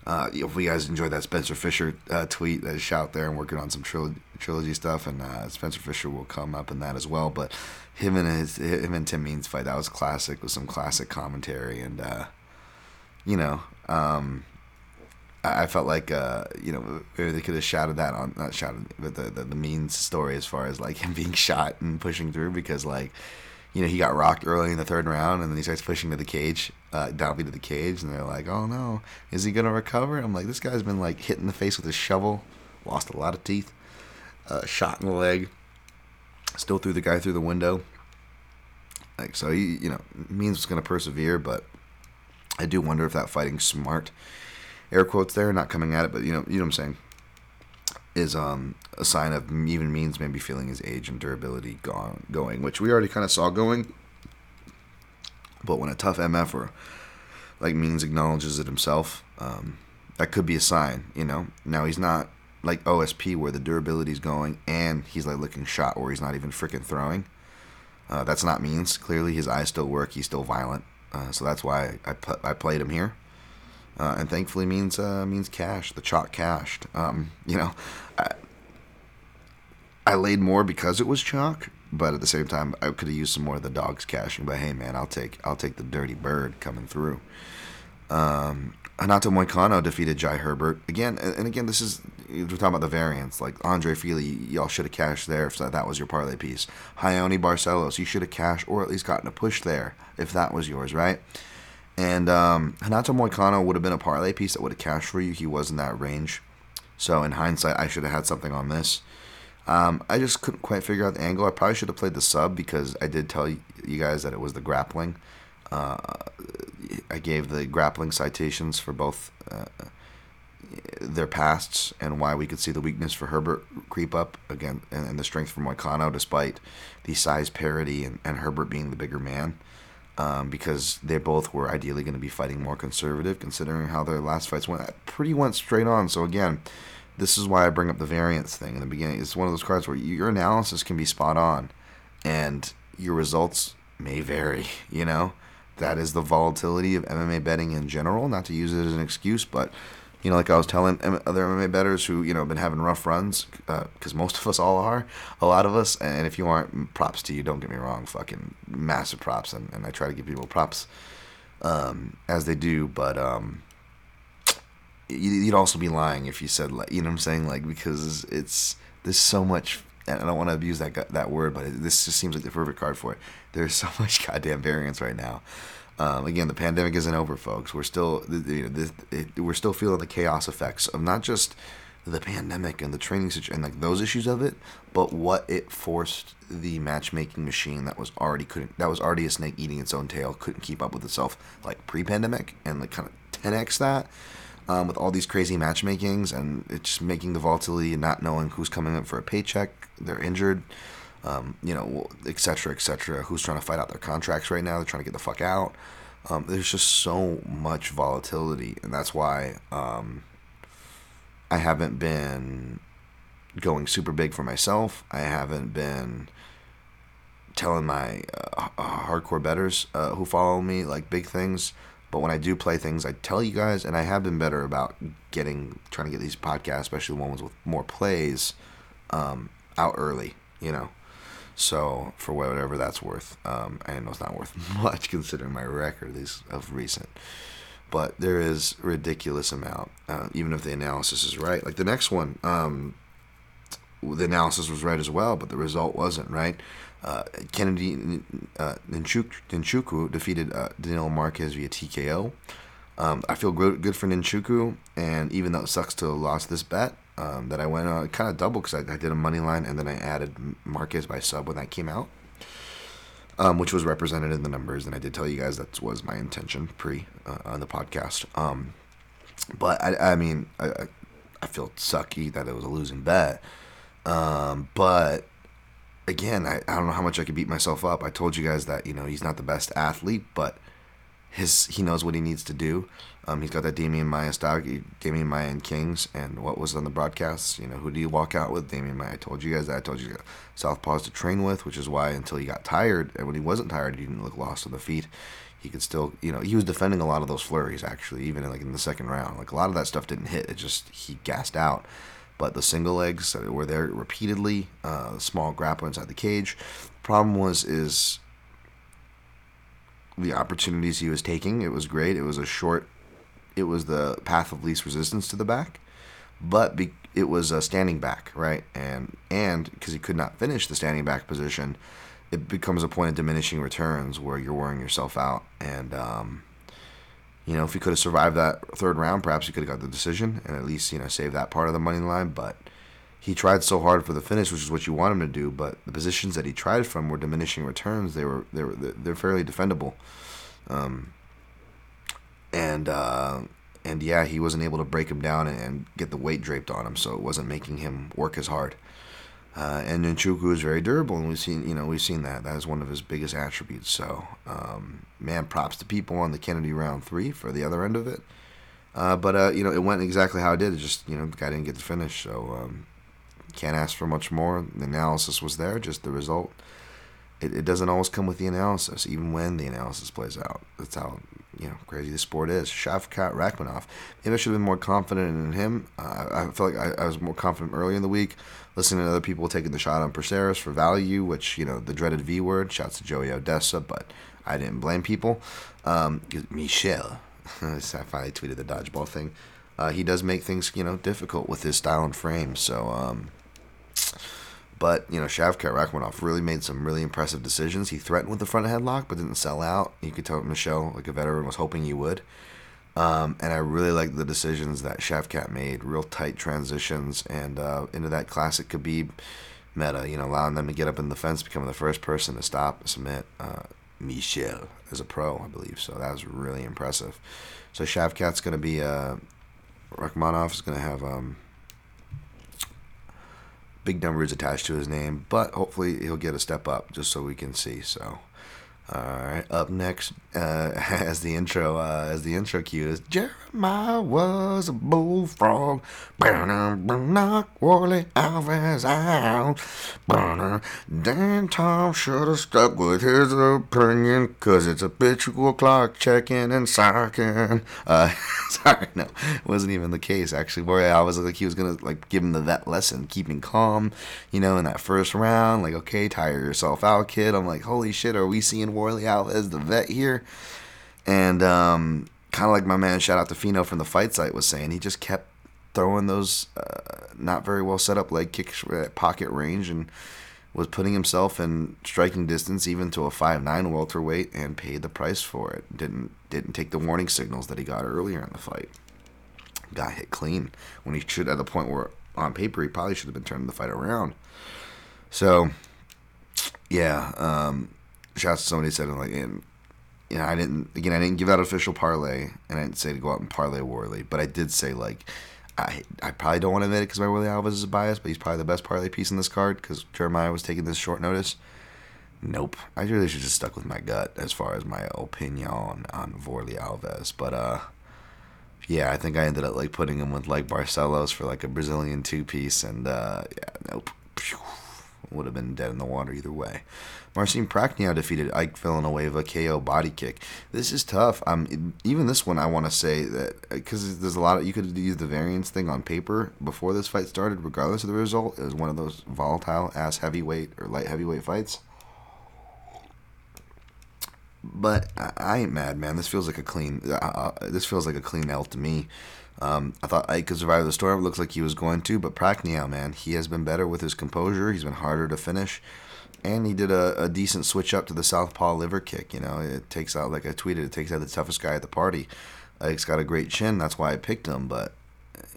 Uh, if you guys enjoyed that Spencer Fisher uh, tweet, that shout there and working on some trilogy, trilogy stuff, and uh, Spencer Fisher will come up in that as well. But him and his him and Tim Means fight that was classic with some classic commentary, and uh, you know, um, I, I felt like uh, you know they could have shouted that on not shouted, but the, the the Means story as far as like *laughs* him being shot and pushing through because like you know, he got rocked early in the third round, and then he starts pushing to the cage, uh, Dalby to the cage, and they're like, "Oh no, is he gonna recover?" I'm like, this guy's been like hit in the face with a shovel, lost a lot of teeth, uh, shot in the leg, still threw the guy through the window. Like so, he you know means it's gonna persevere, but I do wonder if that fighting smart. Air quotes there, not coming at it, but you know, you know what I'm saying is um, a sign of even means maybe feeling his age and durability gone going, which we already kind of saw going. But when a tough MF or like means acknowledges it himself, um, that could be a sign, you know. Now he's not like OSP where the durability is going and he's like looking shot where he's not even freaking throwing. Uh, that's not means. Clearly his eyes still work. He's still violent. Uh, so that's why I, I, I played him here. Uh, and thankfully means uh, means cash. The chalk cashed. Um, you know, I, laid more because it was chalk, but at the same time, I could have used some more of the dogs cashing. But hey, man, I'll take I'll take the dirty bird coming through. Um, Renato Moicano defeated Jai Herbert again, and, again, this is we're talking about the variants. Like Andre Fili, y'all should have cashed there if that was your parlay piece. Raoni Barcelos, you should have cashed or at least gotten a push there if that was yours, right? And um, Renato Moicano would have been a parlay piece that would have cashed for you. He was in that range. So in hindsight, I should have had something on this. Um, I just couldn't quite figure out the angle. I probably should have played the sub because I did tell you guys that it was the grappling. Uh, I gave the grappling citations for both uh, their pasts and why we could see the weakness for Herbert creep up again and, and the strength for Moicano despite the size parity and, and Herbert being the bigger man um, because they both were ideally going to be fighting more conservative, considering how their last fights went. Pretty went straight on. So again, this is why I bring up the variance thing in the beginning. It's one of those cards where your analysis can be spot on, and your results may vary. *laughs* You know, that is the volatility of MMA betting in general. Not to use it as an excuse, but you know, like I was telling other MMA bettors who, you know, have been having rough runs, because uh, most of us all are, a lot of us. And if you aren't, props to you. Don't get me wrong, fucking massive props. And, and I try to give people props um, as they do. But um, you'd also be lying if you said, like, you know what I'm saying? Like, because it's, there's so much, and I don't want to abuse that, that word, but this just seems like the perfect card for it. There's *laughs* so much goddamn variance right now. Um, again, the pandemic isn't over, folks. We're still you know, this, it, we're still feeling the chaos effects of not just the pandemic and the training situation and like those issues of it, but what it forced the matchmaking machine that was already couldn't that was already a snake eating its own tail couldn't keep up with itself like pre-pandemic and like kind of 10x that um, with all these crazy matchmakings and it's just making the volatility and not knowing who's coming in for a paycheck, they're injured um, you know, et cetera, et cetera. Who's trying to fight out their contracts right now? They're trying to get the fuck out. Um, there's just so much volatility, and that's why um, I haven't been going super big for myself. I haven't been telling my uh, hardcore betters uh, who follow me like big things. But when I do play things, I tell you guys, and I have been better about getting trying to get these podcasts, especially the ones with more plays, um, out early. You know. So for whatever that's worth, um, I know it's not worth *laughs* much considering my record is of recent, but there is ridiculous amount, uh, even if the analysis is right. Like the next one, um, the analysis was right as well, but the result wasn't right. Uh, Kennedy uh, Nzechukwu defeated uh, Marques via TKO. Um, I feel good, good for Nzechukwu, and even though it sucks to lost this bet, um, that I went on kind of double because I, I, did a money line and then I added Marques by sub when that came out. um, which was represented in the numbers, and I did tell you guys that was my intention pre uh, on the podcast. Um, but I, I mean, I- I feel sucky that it was a losing bet. Um, but again, I, I don't know how much I could beat myself up. I told you guys that you know he's not the best athlete, but his he knows what he needs to do. Um, he's got that Demian Maia style, Demian Maia and Kings, and what was on the broadcasts. You know, who do you walk out with? Demian Maia. I told you guys that. I told you Southpaws to train with, which is why until he got tired, and when he wasn't tired, he didn't look lost on the feet. He could still, you know, he was defending a lot of those flurries actually, even like in the second round. Like a lot of that stuff didn't hit. It just he gassed out. But the single legs were there repeatedly, uh, small grapple inside the cage. Problem was is the opportunities he was taking. It was great. It was a short. It was the path of least resistance to the back, but be, it was a standing back, right? And and because he could not finish the standing back position, it becomes a point of diminishing returns where you're wearing yourself out. And um, you know, if he could have survived that third round, perhaps he could have got the decision and at least you know save that part of the money line. But he tried so hard for the finish, which is what you want him to do. But the positions that he tried from were diminishing returns. They were they were they're fairly defendable. Um, and uh, and yeah, he wasn't able to break him down and, and get the weight draped on him, so it wasn't making him work as hard. Uh, and Nzechukwu is very durable, and we've seen you know we've seen that that is one of his biggest attributes. So um, man, props to people on the Kennedy round three for the other end of it. Uh, but uh, you know it went exactly how it did. It just you know the guy didn't get the finish, so um, can't ask for much more. The analysis was there, just the result. It, it doesn't always come with the analysis, even when the analysis plays out. That's how you know crazy the sport is. Shavkat Rakhmonov. Maybe I should have been more confident in him. Uh, I felt like I, I was more confident earlier in the week, listening to other people taking the shot on Pereira's for value, which you know the dreaded V word. Shouts to Joey Oddessa, but I didn't blame people. Um, 'cause Michel, *laughs* I finally tweeted the dodgeball thing. Uh, he does make things you know difficult with his style and frame. So. Um, but, you know, Shavkat Rakhmonov really made some really impressive decisions. He threatened with the front headlock, but didn't sell out. You could tell Michel, like a veteran, was hoping he would. Um, and I really like the decisions that Shavkat made. Real tight transitions and uh, into that classic Khabib meta, you know, allowing them to get up in the fence, becoming the first person to stop, submit uh, Michel as a pro, I believe. So that was really impressive. So Shavkat's going to be, uh, Rakhmonov is going to have. Um, big numbers attached to his name, but hopefully he'll get a step up just so we can see. So, all right, up next uh, *laughs* as the intro uh, as the intro cue is Jeremiah was a bullfrog, knock Warley Alves out. Dan Tom should have stuck with his opinion, cause it's habitual clock checking and socking. Uh, *laughs* sorry, no, it wasn't even the case actually. Warley Alves like he was gonna like give him the vet lesson, keeping calm, you know, in that first round. Like, okay, tire yourself out, kid. I'm like, holy shit, are we seeing Warley Alves the vet here? And um, kind of like my man, shout out to Fino from the fight site was saying, he just kept throwing those uh, not very well set up leg kicks at pocket range and was putting himself in striking distance even to a five nine welterweight and paid the price for it. Didn't didn't take the warning signals that he got earlier in the fight. Got hit clean when he should at the point where on paper he probably should have been turning the fight around. So yeah, um, shouts to somebody said like and you know, I didn't again I didn't give out official parlay and I didn't say to go out and parlay Warley, but I did say like I I probably don't want to admit it because my Warley Alves is biased, but he's probably the best parlay piece in this card because Jeremiah was taking this short notice. Nope, I really should just stuck with my gut as far as my opinion on on Warley Alves, but uh, yeah, I think I ended up like putting him with like Barcelos for like a Brazilian two piece, and uh, yeah, nope, would have been dead in the water either way. Marcin Prachnio defeated Ike Villanueva KO body kick. This is tough. Um, even this one, I want to say that because there's a lot of you could use the variance thing on paper before this fight started, regardless of the result. It was one of those volatile ass heavyweight or light heavyweight fights. But I, ain't mad, man. This feels like a clean. Uh, uh, this feels like a clean L to me. Um, I thought Ike could survive the storm. Looks like he was going to, but Prachnio, man, he has been better with his composure. He's been harder to finish, and he did a, a decent switch up to the southpaw liver kick. You know, it takes out like I tweeted, it takes out the toughest guy at the party. Ike's got a great chin, that's why I picked him. But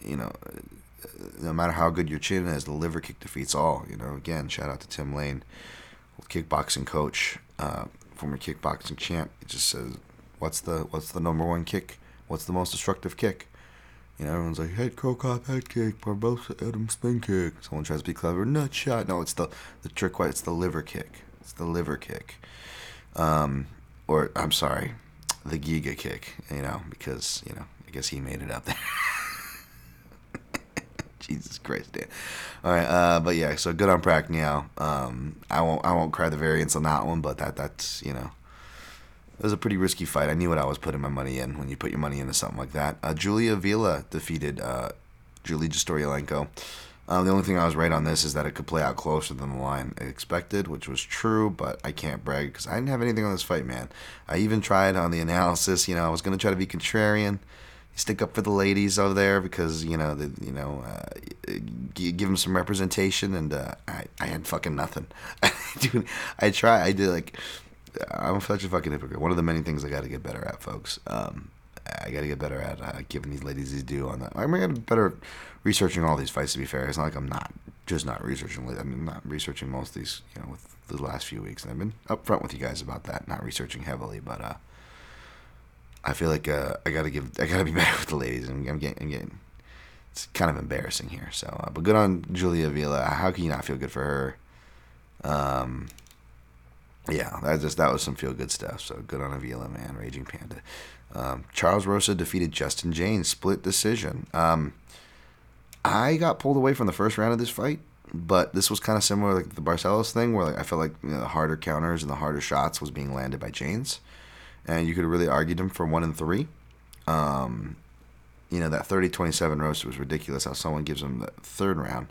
you know, no matter how good your chin is, the liver kick defeats all. You know, again, shout out to Tim Lane. kickboxing coach, uh, former kickboxing champ. It just says, "What's the what's the number one kick? What's the most destructive kick?" You know, everyone's like head Cro Cop head kick, Barboza Adam spin kick. Someone tries to be clever, nut shot. No, it's the the trick. It's the liver kick. It's the liver kick. Um, or I'm sorry, the Giga kick. You know, because you know, I guess he made it up there. *laughs* Jesus Christ, Dan. All right, uh, but yeah, so good on Prachnio. Um, I won't I won't cry the variance on that one, but that that's you know it was a pretty risky fight. I knew what I was putting my money in when you put your money into something like that. Uh, Julia Avila defeated uh, Julija Stoliarenko. Uh, the only thing I was right on this is that it could play out closer than the line expected, which was true, but I can't brag because I didn't have anything on this fight, man. I even tried on the analysis, you know, I was going to try to be contrarian, stick up for the ladies over there because, you know, the, you know, uh, give them some representation, and uh, I, I had fucking nothing. *laughs* Dude, I tried. I did like I'm such a fucking hypocrite. One of the many things I got to get better at, folks. Um, I got to get better at uh, giving these ladies these due on that. I'm gonna get better researching all these fights. To be fair, it's not like I'm not just not researching. I mean, not researching most of these. You know, with the last few weeks, and I've been upfront with you guys about that. Not researching heavily, but uh, I feel like uh, I gotta give. I gotta be *laughs* better with the ladies. I'm, I'm, getting, I'm getting. It's kind of embarrassing here. So, uh, but good on Julia Avila. How can you not feel good for her? Um, yeah, that just that was some feel good stuff. So good on Avila, man. Raging Panda. Um, Charles Rosa defeated Justin Jaynes, split decision. Um, I got pulled away from the first round of this fight, but this was kind of similar like the Barcelos thing, where like I felt like you know, the harder counters and the harder shots was being landed by Jaynes, and you could really argued him for one and three. Um, you know that 30-27 roast was ridiculous. How someone gives him the third round.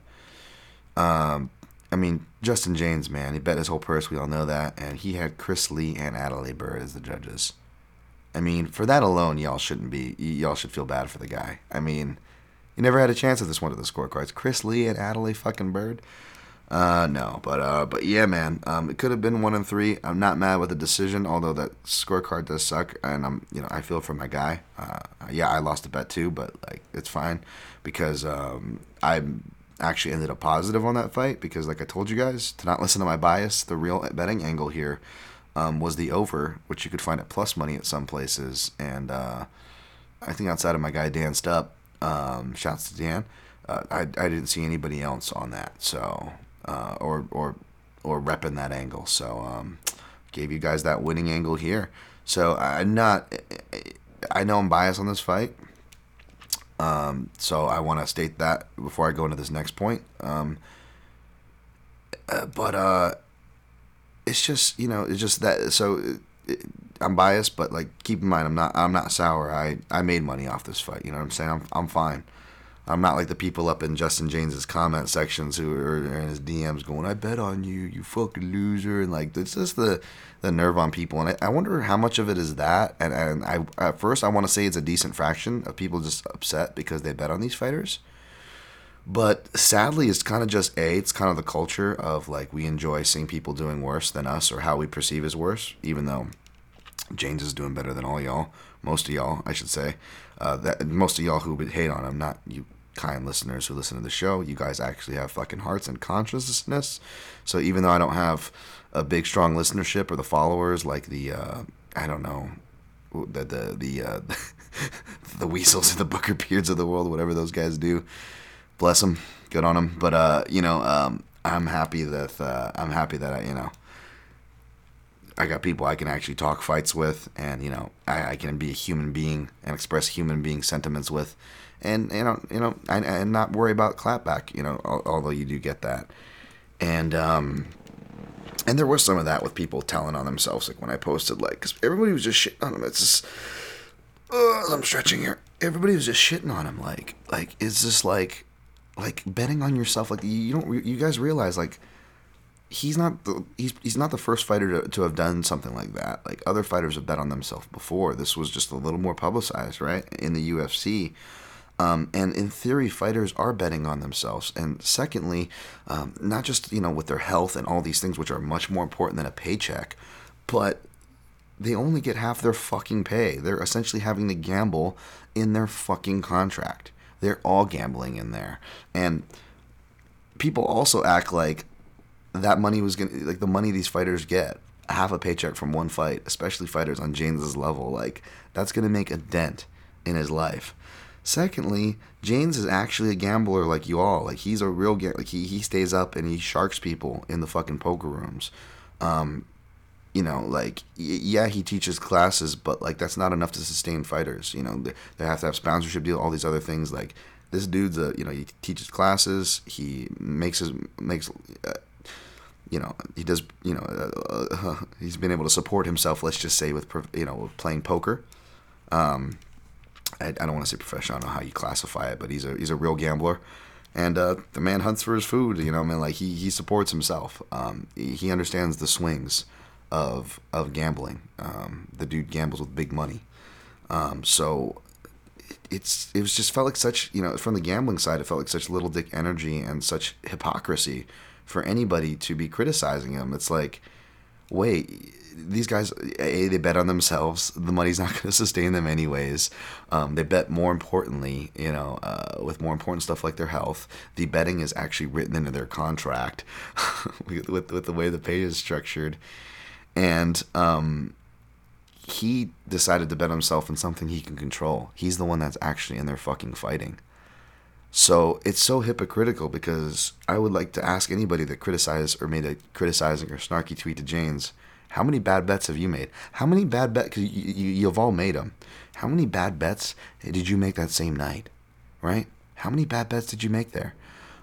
Um, I mean, Justin Jaynes, man, he bet his whole purse. We all know that, and he had Chris Lee and Adalaide Byrd as the judges. I mean, for that alone, y'all shouldn't be. Y'all should feel bad for the guy. I mean, he never had a chance at this one of the scorecards. Chris Lee and Adalaide fucking Byrd. Uh, no, but uh, but yeah, man. Um, it could have been one and three. I'm not mad with the decision, although that scorecard does suck, and I'm you know I feel for my guy. Uh, yeah, I lost a bet too, but like it's fine because um, I'm actually ended up positive on that fight because, like I told you guys, to not listen to my bias, the real betting angle here um, was the over, which you could find at plus money at some places. And uh, I think outside of my guy Dan Stupp, um, shouts to Dan, uh, I, I didn't see anybody else on that. So, uh, or, or, or repping that angle. So, um, gave you guys that winning angle here. So, I'm not, I know I'm biased on this fight. Um, so I want to state that before I go into this next point. Um, uh, but uh, it's just you know it's just that so it, it, I'm biased, but like keep in mind I'm not I'm not sour. I I made money off this fight. You know what I'm saying? I'm I'm fine. I'm not like the people up in Justin Jaynes's comment sections who are in his DMs going, "I bet on you, you fucking loser," and like it's just the the nerve on people. And I, I wonder how much of it is that. And and I at first I want to say it's a decent fraction of people just upset because they bet on these fighters. But sadly, it's kind of just a. It's kind of the culture of like we enjoy seeing people doing worse than us or how we perceive as worse, even though Jaynes is doing better than all y'all, most of y'all, I should say. Uh, that most of y'all who would hate on him, not you kind listeners who listen to the show, you guys actually have fucking hearts and consciousness. So even though I don't have a big strong listenership or the followers like the uh, I don't know the the the uh, *laughs* the weasels and the Booker Beards of the world, whatever those guys do. Bless them, good on them. But uh, you know, um, I'm happy that uh, I'm happy that I you know I got people I can actually talk fights with, and you know I, I can be a human being and express human being sentiments with and you know, you know, and, and not worry about clapback. You know, although you do get that, and um, and there was some of that with people telling on themselves, like when I posted, like, because everybody was just shitting on him. It's just, uh, I'm stretching here. Everybody was just shitting on him, like, like is this like, like betting on yourself? Like you don't, you guys realize, like he's not the he's he's not the first fighter to, to have done something like that. Like other fighters have bet on themselves before. This was just a little more publicized, right? In the UFC. Um, and in theory, fighters are betting on themselves. And secondly, um, not just you know with their health and all these things, which are much more important than a paycheck, but they only get half their fucking pay. They're essentially having to gamble in their fucking contract. They're all gambling in there, and people also act like that money was gonna like the money these fighters get half a paycheck from one fight, especially fighters on Jaynes's level, like that's gonna make a dent in his life. Secondly, Jaynes is actually a gambler like you all. Like he's a real ga- like he he stays up and he sharks people in the fucking poker rooms. Um, you know, like y- yeah, he teaches classes, but like that's not enough to sustain fighters. You know, they, they have to have sponsorship deal, all these other things. Like this dude's a you know he teaches classes, he makes his makes. Uh, you know he does you know uh, uh, *laughs* he's been able to support himself let's just say with you know playing poker um I, I don't want to say professional I don't know how you classify it but he's a he's a real gambler. And uh, the man hunts for his food you know I mean? Like he, he supports himself. Um, he, he understands the swings of of gambling. Um, the dude gambles with big money. Um, so it's it was just felt like such you know from the gambling side it felt like such little dick energy and such hypocrisy for anybody to be criticizing him. It's like wait these guys a they bet on themselves the money's *laughs* not going to sustain them anyways um, they bet more importantly you know uh, with more important stuff like their health the betting is actually written into their contract *laughs* with, with, with the way the pay is structured and um, he decided to bet himself in something he can control. He's the one that's actually in there fucking fighting. So it's so hypocritical because I would like to ask anybody that criticized or made a criticizing or snarky tweet to Jaynes, how many bad bets have you made? How many bad bets? Because you, you, you've all made them. How many bad bets did you make that same night? Right? How many bad bets did you make there?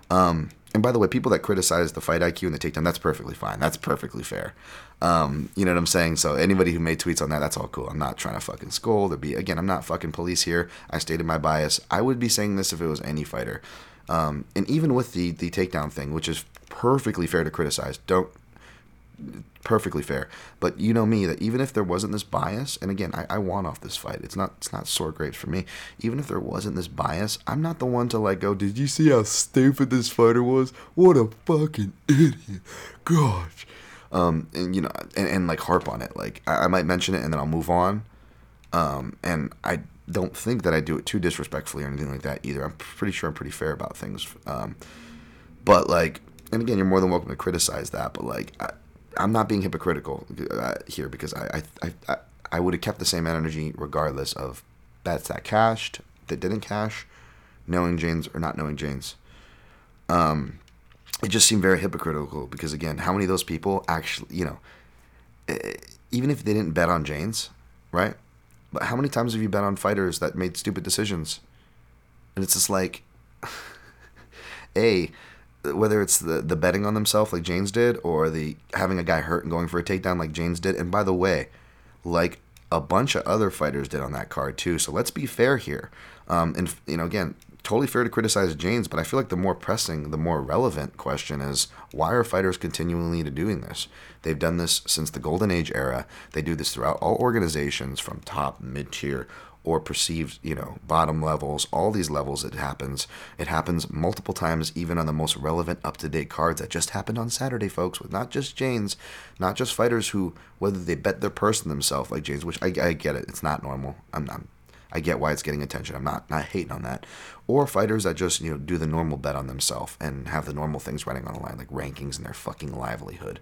Um, and by the way, people that criticize the fight IQ and the takedown, that's perfectly fine. That's perfectly fair. Um, you know what I'm saying? So anybody who made tweets on that, that's all cool. I'm not trying to fucking scold or be again. I'm not fucking police here. I stated my bias. I would be saying this if it was any fighter. Um, and even with the the takedown thing, which is perfectly fair to criticize. Don't perfectly fair. But you know me that even if there wasn't this bias, and again, I, I want off this fight. It's not it's not sore grapes for me. Even if there wasn't this bias, I'm not the one to like go, Did you see how stupid this fighter was? What a fucking idiot. Gosh. Um, and you know, and, and like harp on it. Like I, I might mention it and then I'll move on. Um, and I don't think that I do it too disrespectfully or anything like that either. I'm pretty sure I'm pretty fair about things. Um, but like, and again, you're more than welcome to criticize that. But like, I, I'm not being hypocritical uh, here because I I, I, I would have kept the same energy regardless of bets that cashed, that didn't cash, knowing Jaynes or not knowing Jaynes. Um, it just seemed very hypocritical because again, how many of those people actually, you know, even if they didn't bet on Jaynes, right? But how many times have you bet on fighters that made stupid decisions? And it's just like, *laughs* a whether it's the the betting on themselves like Jaynes did, or the having a guy hurt and going for a takedown like Jaynes did. And by the way, like a bunch of other fighters did on that card too. So let's be fair here. Um, and you know, again, totally fair to criticize Jaynes, but I feel like the more pressing, the more relevant question is why are fighters continually doing this? They've done this since the golden age era. They do this throughout all organizations from top, mid tier, or perceived, you know, bottom levels, all these levels it happens. It happens multiple times, even on the most relevant, up to date cards that just happened on Saturday, folks, with not just Jaynes, not just fighters who, whether they bet their purse themselves like Jaynes, which I, I get it, it's not normal. I'm, I'm I get why it's getting attention. I'm not not hating on that. Or fighters that just you know do the normal bet on themselves and have the normal things running on the line, like rankings and their fucking livelihood.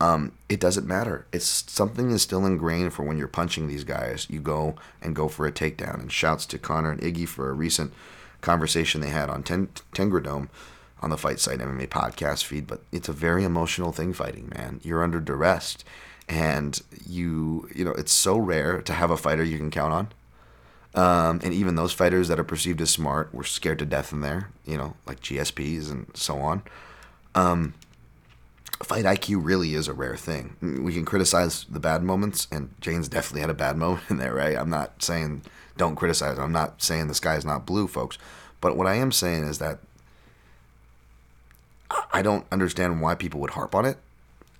Um, it doesn't matter. It's something is still ingrained for when you're punching these guys. You go and go for a takedown. And shouts to Connor and Iggy for a recent conversation they had on Ten- Tengradome on the Fight Site MMA podcast feed. But it's a very emotional thing fighting, man. You're under duress, and you you know it's so rare to have a fighter you can count on. Um, and even those fighters that are perceived as smart were scared to death in there, you know, like GSPs and so on. Um, fight IQ really is a rare thing. We can criticize the bad moments, and Jaynes definitely had a bad *laughs* moment in there, right? I'm not saying don't criticize. I'm not saying the sky is not blue, folks. But what I am saying is that I don't understand why people would harp on it.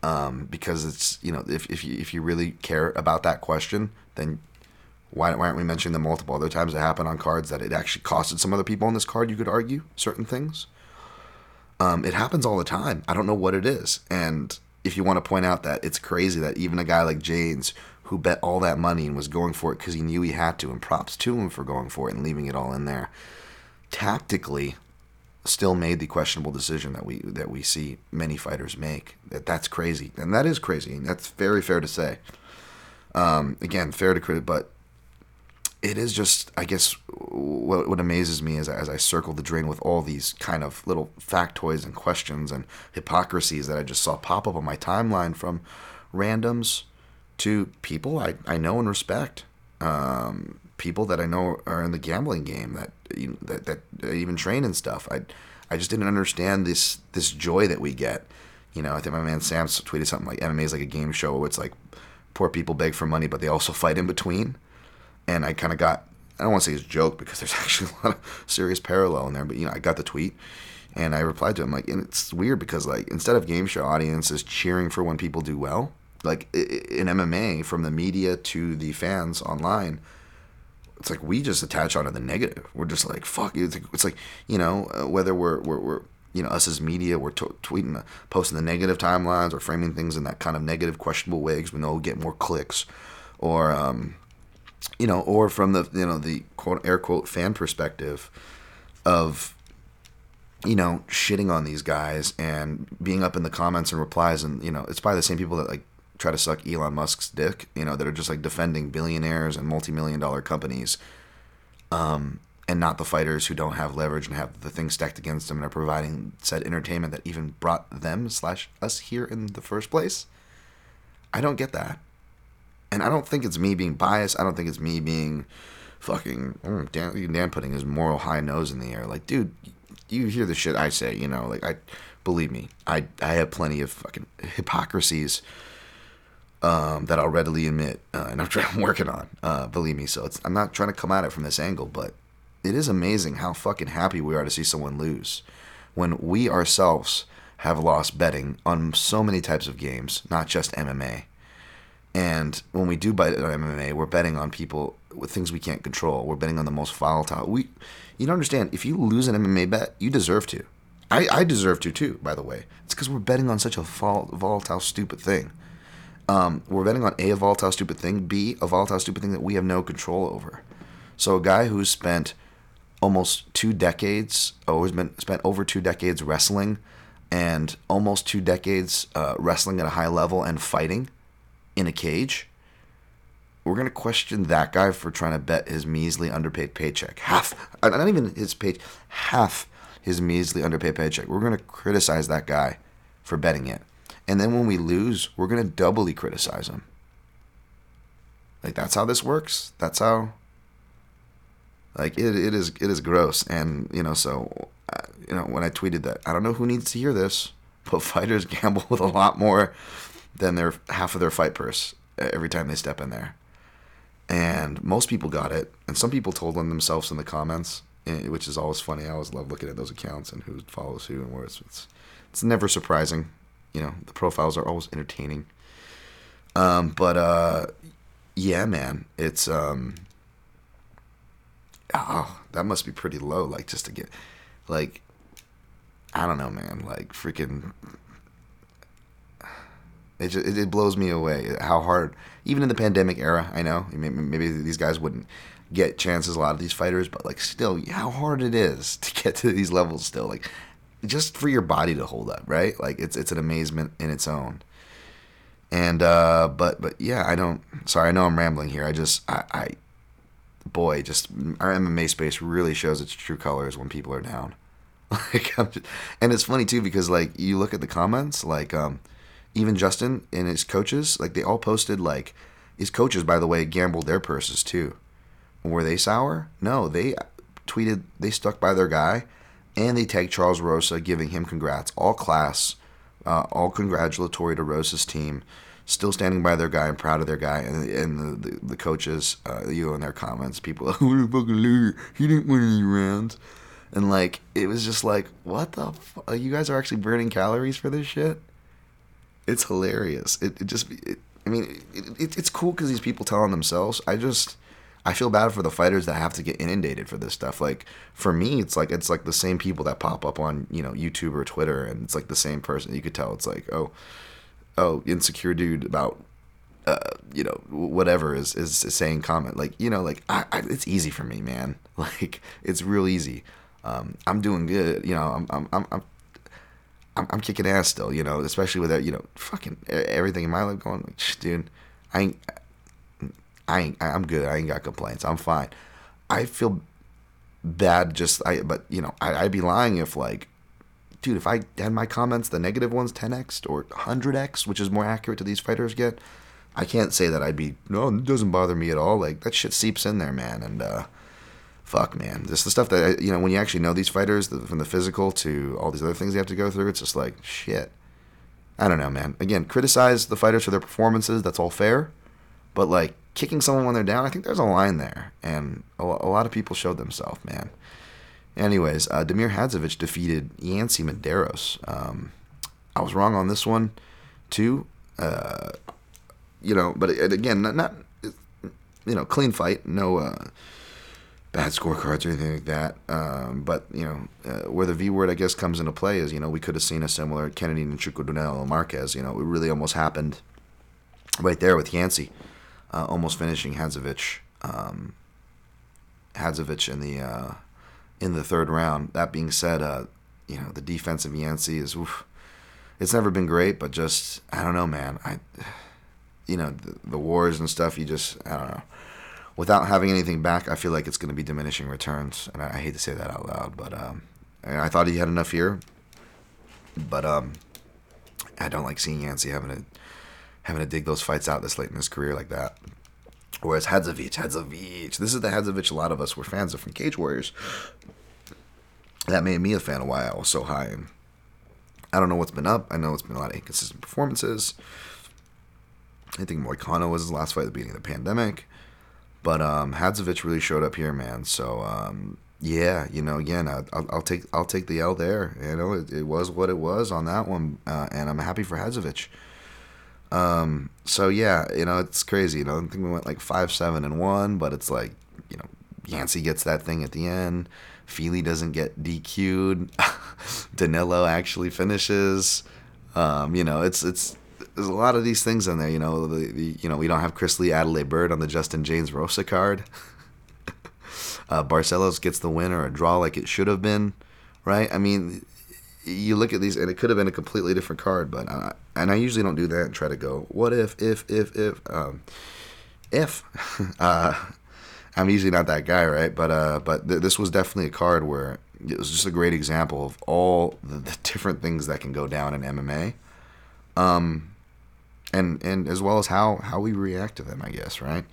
Um, because it's you know if, if you if you really care about that question, then why, why aren't we mentioning the multiple other times it happened on cards that it actually costed some other people on this card? You could argue certain things. Um, it happens all the time. I don't know what it is. And if you want to point out that it's crazy that even a guy like Jaynes, who bet all that money and was going for it because he knew he had to, and props to him for going for it and leaving it all in there, tactically, still made the questionable decision that we that we see many fighters make. That that's crazy, and that is crazy. And that's very fair to say. Um, again, fair to credit, but it is just, I guess, what, what amazes me is as I circle the drain with all these kind of little factoids and questions and hypocrisies that I just saw pop up on my timeline from randoms to people I, I know and respect. Um, people that I know are in the gambling game that that, that even train and stuff. I I just didn't understand this this joy that we get. You know, I think my man Sam tweeted something like MMA is like a game show where it's like poor people beg for money, but they also *laughs* fight in between. And I kind of got I don't want to say it's a joke because there's *laughs* actually a lot of serious parallel in there, but you know, I got the tweet and I replied to him like, and it's weird because like instead of game show audiences cheering for when people do well, like in MMA from the media to the fans online, it's like we just attach onto the negative. We're just like fuck. It's like, it's like you know uh, whether we're, we're we're you know us as media we're t- tweeting, posting the negative timelines or framing things in that kind of negative, questionable way because we know we'll get more clicks, or um, you know, or from the you know the quote air quote fan perspective of you know shitting on these guys and being up in the comments and replies and you know it's by the same people that like try to suck Elon Musk's dick, you know, that are just like defending billionaires and multi-million dollar companies, um, and not the fighters who don't have leverage and have the things stacked against them and are providing said entertainment that even brought them slash us here in the first place. I don't get that, and I don't think it's me being biased. I don't think it's me being fucking mm, Dan, Dan putting his moral high nose in the air. Like, dude, you hear the shit I say, you know, like I believe me, I I have plenty of fucking hypocrisies um, that I'll readily admit, uh, and I'm, *laughs* trying, working on. Uh, believe me, so I'm not trying to come at it from this angle, but it is amazing how fucking happy we are to see someone lose when we ourselves have lost betting on so many types of games, not just MMA. And when we do bet on MMA, we're betting on people with things we can't control. We're betting on the most volatile. We, you don't understand. If you lose an MMA bet, you deserve to. I, I deserve to too. By the way, it's because we're betting on such a vol- volatile, stupid thing. Um, we're betting on A, a volatile, stupid thing, B, a volatile, stupid thing that we have no control over. So a guy who's spent almost two decades, always been spent over two decades wrestling, and almost two decades uh, wrestling at a high level and fighting in a cage. We're gonna question that guy for trying to bet his measly underpaid paycheck, half, uh, not even his pay, half his measly underpaid paycheck. We're gonna criticize that guy for betting it. And then when we lose, we're going to doubly criticize him. Like that's how this works. That's how like it, it is it is gross and you know so uh, you know when I tweeted that I don't know who needs to hear this *laughs* but fighters gamble with a lot more than their half of their fight purse every time they step in there. And most people got it and some people told on themselves in the comments which is always funny. I always love looking at those accounts and who follows who and where it's it's, it's never surprising you know the profiles are always entertaining. Um, but uh, yeah, man, it's um, oh, that must be pretty low. Like just to get, like, I don't know, man. Like freaking, it just, it, blows me away how hard. Even in the pandemic era, I know maybe, maybe these guys wouldn't get chances. A lot of these fighters, but like still, how hard it is *laughs* to get to these levels. Still, like just for your body to hold up, right? Like it's it's an amazement in its own. And uh, but but yeah, I don't. Sorry, I know I'm rambling here. I just I, I boy, just our MMA space really shows its true colors when people are down. *laughs* Like, just, and it's funny too because like you look at the comments, like um, even Justin and his coaches, like they all posted like his coaches, by the way, gambled their purses too. Were they sour? No, they tweeted they stuck by their guy and they tagged Charles Rosa, giving him congrats. All class, uh, all congratulatory to Rosa's team. Still standing by their guy and proud of their guy. And, and the, the, the coaches, uh, you in their comments, people, *laughs* like, what a fucking loser. He didn't win any rounds. And like, it was just like, what the? You guys are actually burning calories for this shit? It's hilarious. It, it just, it, I mean, it, it, it's cool because these people tell on themselves. I just, I feel bad for the fighters that have to get inundated for this stuff. Like for me, it's like it's like the same people that pop up on you know YouTube or Twitter, and it's like the same person. You could tell it's like oh, oh, insecure dude about uh, you know whatever is is saying comment like you know like I, I, it's easy for me, man. *laughs* Like it's real easy. Um, I'm doing good. You know, I'm I'm I'm. I'm I'm, kicking ass still, you know, especially with that, you know, fucking everything in my life going, like, dude, I ain't, I ain't, I'm good. I ain't got complaints. I'm fine. I feel bad just, I, but, you know, I, I'd be lying if, like, dude, if I had my comments, the negative ones 10x or 100x, which is more accurate to these fighters get, I can't say that I'd be, no, it doesn't bother me at all. Like, that shit seeps in there, man. And, uh, fuck, man. Just the stuff that, you know, when you actually know these fighters, the, from the physical to all these other things they have to go through, it's just like, shit. I don't know, man. Again, criticize the fighters for their performances. That's all fair. But, like, kicking someone when they're down, I think there's a line there. And a, a lot of people showed themselves, man. Anyways, uh, Damir Hadzovic defeated Yancy Medeiros. Um, I was wrong on this one, too. Uh, you know, but it, again, not, not, you know, clean fight. No, uh, bad scorecards or anything like that. Um, but you know, uh, where the V word I guess comes into play is you know we could have seen a similar Kennedy and Chico Chukwudunel Marques. You know, it really almost happened right there with Yancy, uh, almost finishing Hadzovic. Um, in the uh, in the third round. That being said, uh, you know the defense of Yancy is. Oof, it's never been great, but just I don't know, man. I, *sighs* you know, the, the wars and stuff. You just I don't know without having anything back, I feel like it's going to be diminishing returns, and I, I hate to say that out loud, but um, I thought he had enough here, but um, I don't like seeing Yancy having to having to dig those fights out this late in his career like that. Whereas Hadzovic, Hadzovic, this is the Hadzovic a lot of us were fans of from Cage Warriors. That made me a fan of why I was so high. And I don't know what's been up. I know it's been a lot of inconsistent performances. I think Moicano was his last fight at the beginning of the pandemic. But um, Hadzovic really showed up here, man. So um, yeah, you know, again, I, I'll, I'll take I'll take the L there. You know, it, it was what it was on that one, uh, and I'm happy for Hadzovic. Um, so yeah, you know, it's crazy. You know, I think we went like five, seven, and one, but it's like, you know, Yancy gets that thing at the end. Fili doesn't get DQ'd. *laughs* Danilo actually finishes. Um, you know, it's it's there's a lot of these things in there. You know, the, the you know we don't have Chris Lee Adalaide Byrd on the Justin Jaynes Rosa card. *laughs* uh, Barcelos gets the win or a draw like it should have been, right? I mean, you look at these and it could have been a completely different card, but I, and I usually don't do that and try to go what if if if if um, if *laughs* uh, I'm usually not that guy, right? But uh, but th- this was definitely a card where it was just a great example of all the, the different things that can go down in MMA. Um, and and as well as how how we react to them, I guess, right?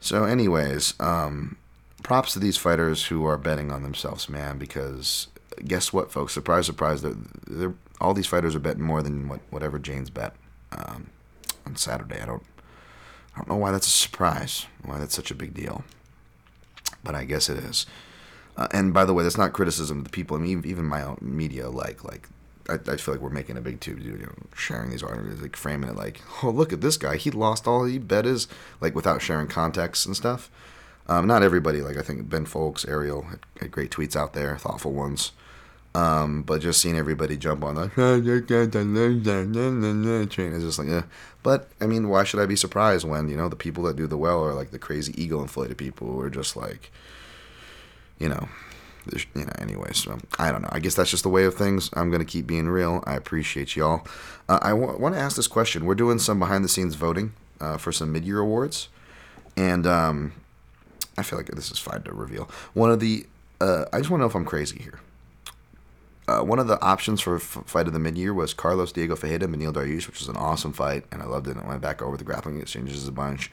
So, anyways, um, props to these fighters who are betting on themselves, man. Because guess what, folks? Surprise, surprise! They're, they're, all these fighters are betting more than what whatever Jaynes bet um, on Saturday. I don't I don't know why that's a surprise. Why that's such a big deal, but I guess it is. Uh, and by the way, that's not criticism of the people. I mean, even my own media, like like I, I feel like we're making a big tube, you know, sharing these articles, like framing it like, oh, look at this guy. He lost all he bet is, like, without sharing context and stuff. Um, not everybody, like, I think Ben Fowlkes, Ariel, had, had great tweets out there, thoughtful ones. Um, but just seeing everybody jump on the *laughs* train is just like, yeah. But, I mean, why should I be surprised when, you know, the people that do the well are like the crazy ego inflated people who are just like, you know, you know, anyways, so I don't know. I guess that's just the way of things. I'm going to keep being real. I appreciate y'all. Uh, I w- want to ask this question. We're doing some behind the scenes voting uh, for some mid year awards. And um, I feel like this is fine to reveal. One of the, uh, I just want to know if I'm crazy here. Uh, one of the options for f- fight of the mid year was Carlos Diego Ferreira and Beneil Dariush, which was an awesome fight, and I loved it. And I went back over the grappling exchanges a bunch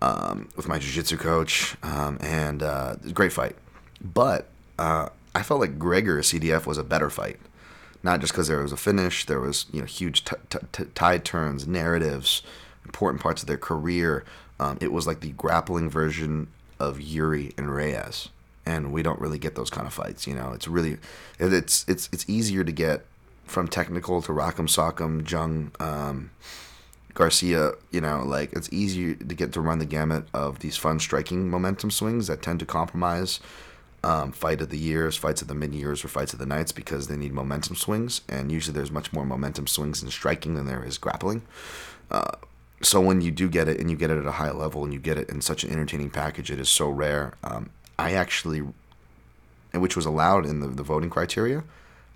um, with my jiu-jitsu coach, um, and uh, great fight. But uh, I felt like Gregor CDF was a better fight, not just because there was a finish, there was you know huge t- t- t- tide turns, narratives, important parts of their career. Um, it was like the grappling version of Yuri and Reyes, and we don't really get those kind of fights. You know, it's really it's it's it's easier to get from technical to rock'em sock'em, jung. Um, Garcia, you know, like it's easier to get to run the gamut of these fun striking momentum swings that tend to compromise um, fight of the years, fights of the mid years, or fights of the nights because they need momentum swings, and usually there's much more momentum swings in striking than there is grappling. Uh, so when you do get it, and you get it at a high level, and you get it in such an entertaining package, it is so rare. Um, I actually which was allowed in the, the voting criteria,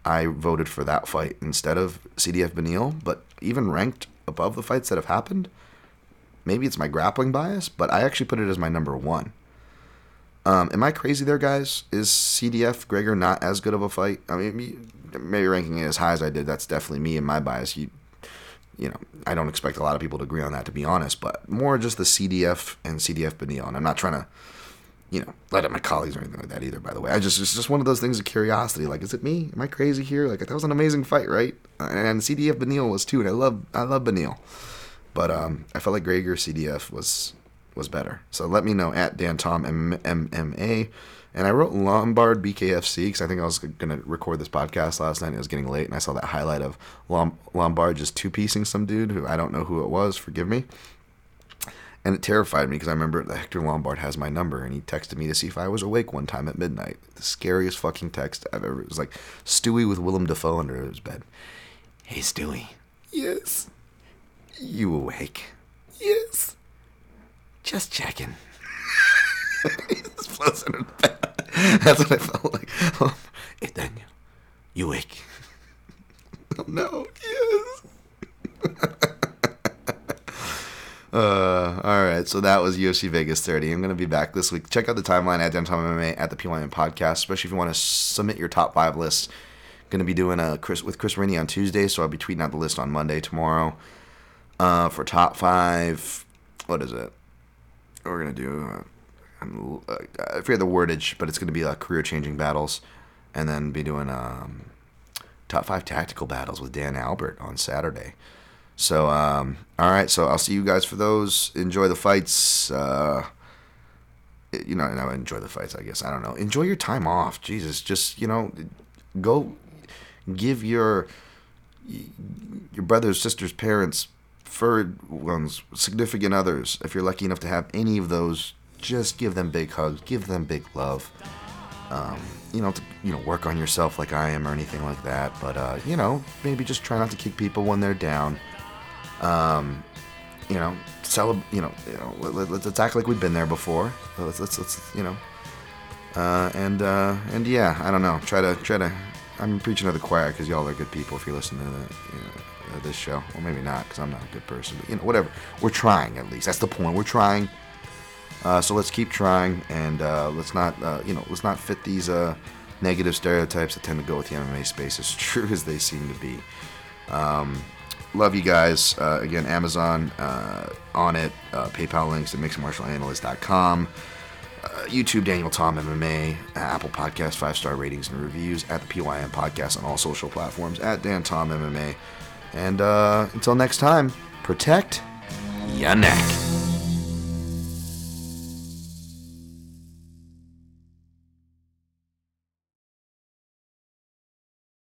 I voted for that fight instead of CDF Beneil. But even ranked above the fights that have happened, maybe it's my grappling bias, but I actually put it as my number one. Um, am I crazy there, guys? Is CDF Gregor not as good of a fight? I mean, maybe ranking it as high as I did. That's definitely me and my bias. You, you know, I don't expect a lot of people to agree on that, to be honest. But more just the CDF and CDF Beneil, and I'm not trying to, you know, let up my colleagues or anything like that either. By the way, I just it's just one of those things of curiosity. Like, is it me? Am I crazy here? Like, that was an amazing fight, right? And CDF Beneil was too, and I love I love Beneil. But um, I felt like Gregor CDF was was better. So let me know at Dan Tom MMA. And I wrote Lombard BKFC because I think I was going to record this podcast last night. And it was getting late, and I saw that highlight of Lom- Lombard just two piecing some dude who I don't know who it was. Forgive me. And it terrified me because I remember that Hector Lombard has my number, and he texted me to see if I was awake one time at midnight. The scariest fucking text I've ever. It was like Stewie with Willem Dafoe under his bed. Hey Stewie. Yes. You awake? Yes. Just checking. He's floats under bed. That's what I felt like. Um, hey Daniel, you awake? oh no. Yes. *laughs* Uh, all right, so that was UFC Vegas 30. I'm going to be back this week. Check out the timeline at Dan Tom MMA at the PYN podcast, especially if you want to submit your top five lists. Going to be doing a Chris with Chris Rini on Tuesday, so I'll be tweeting out the list on Monday tomorrow. Uh, for top five, what is it? We're gonna do. Uh, uh, I forget the wordage, but it's gonna be like career changing battles, and then be doing um, top five tactical battles with Dan Albert on Saturday. So, um, all right. So I'll see you guys for those. Enjoy the fights. Uh, you know, no, enjoy the fights. I guess I don't know. Enjoy your time off. Jesus, just you know, go give your your brothers, sisters, parents, furred ones, significant others. If you're lucky enough to have any of those, just give them big hugs. Give them big love. Um, you know, to, you know, work on yourself like I am or anything like that. But uh, you know, maybe just try not to kick people when they're down. Um, you know, celeb- you know, you know let, us let's act like we've been there before. Let's, let's, let's you know, uh, and uh, and yeah, I don't know. Try to try to. I'm preaching to the choir because y'all are good people. If you listen to the, you know, uh, this show, well, maybe not because I'm not a good person. But you know, whatever. We're trying at least. That's the point. We're trying. Uh, so let's keep trying, and uh, let's not, uh, you know, let's not fit these uh, negative stereotypes that tend to go with the MMA space, as *laughs* true as they seem to be. Um, love you guys. Uh, again, Amazon uh, Onnit, uh, PayPal links at mixedmartialanalyst.com. Uh, YouTube, Daniel Tom MMA, Apple Podcast, five star ratings and reviews at the PYN Podcast on all social platforms at Dan Tom MMA. And uh, until next time, protect your neck.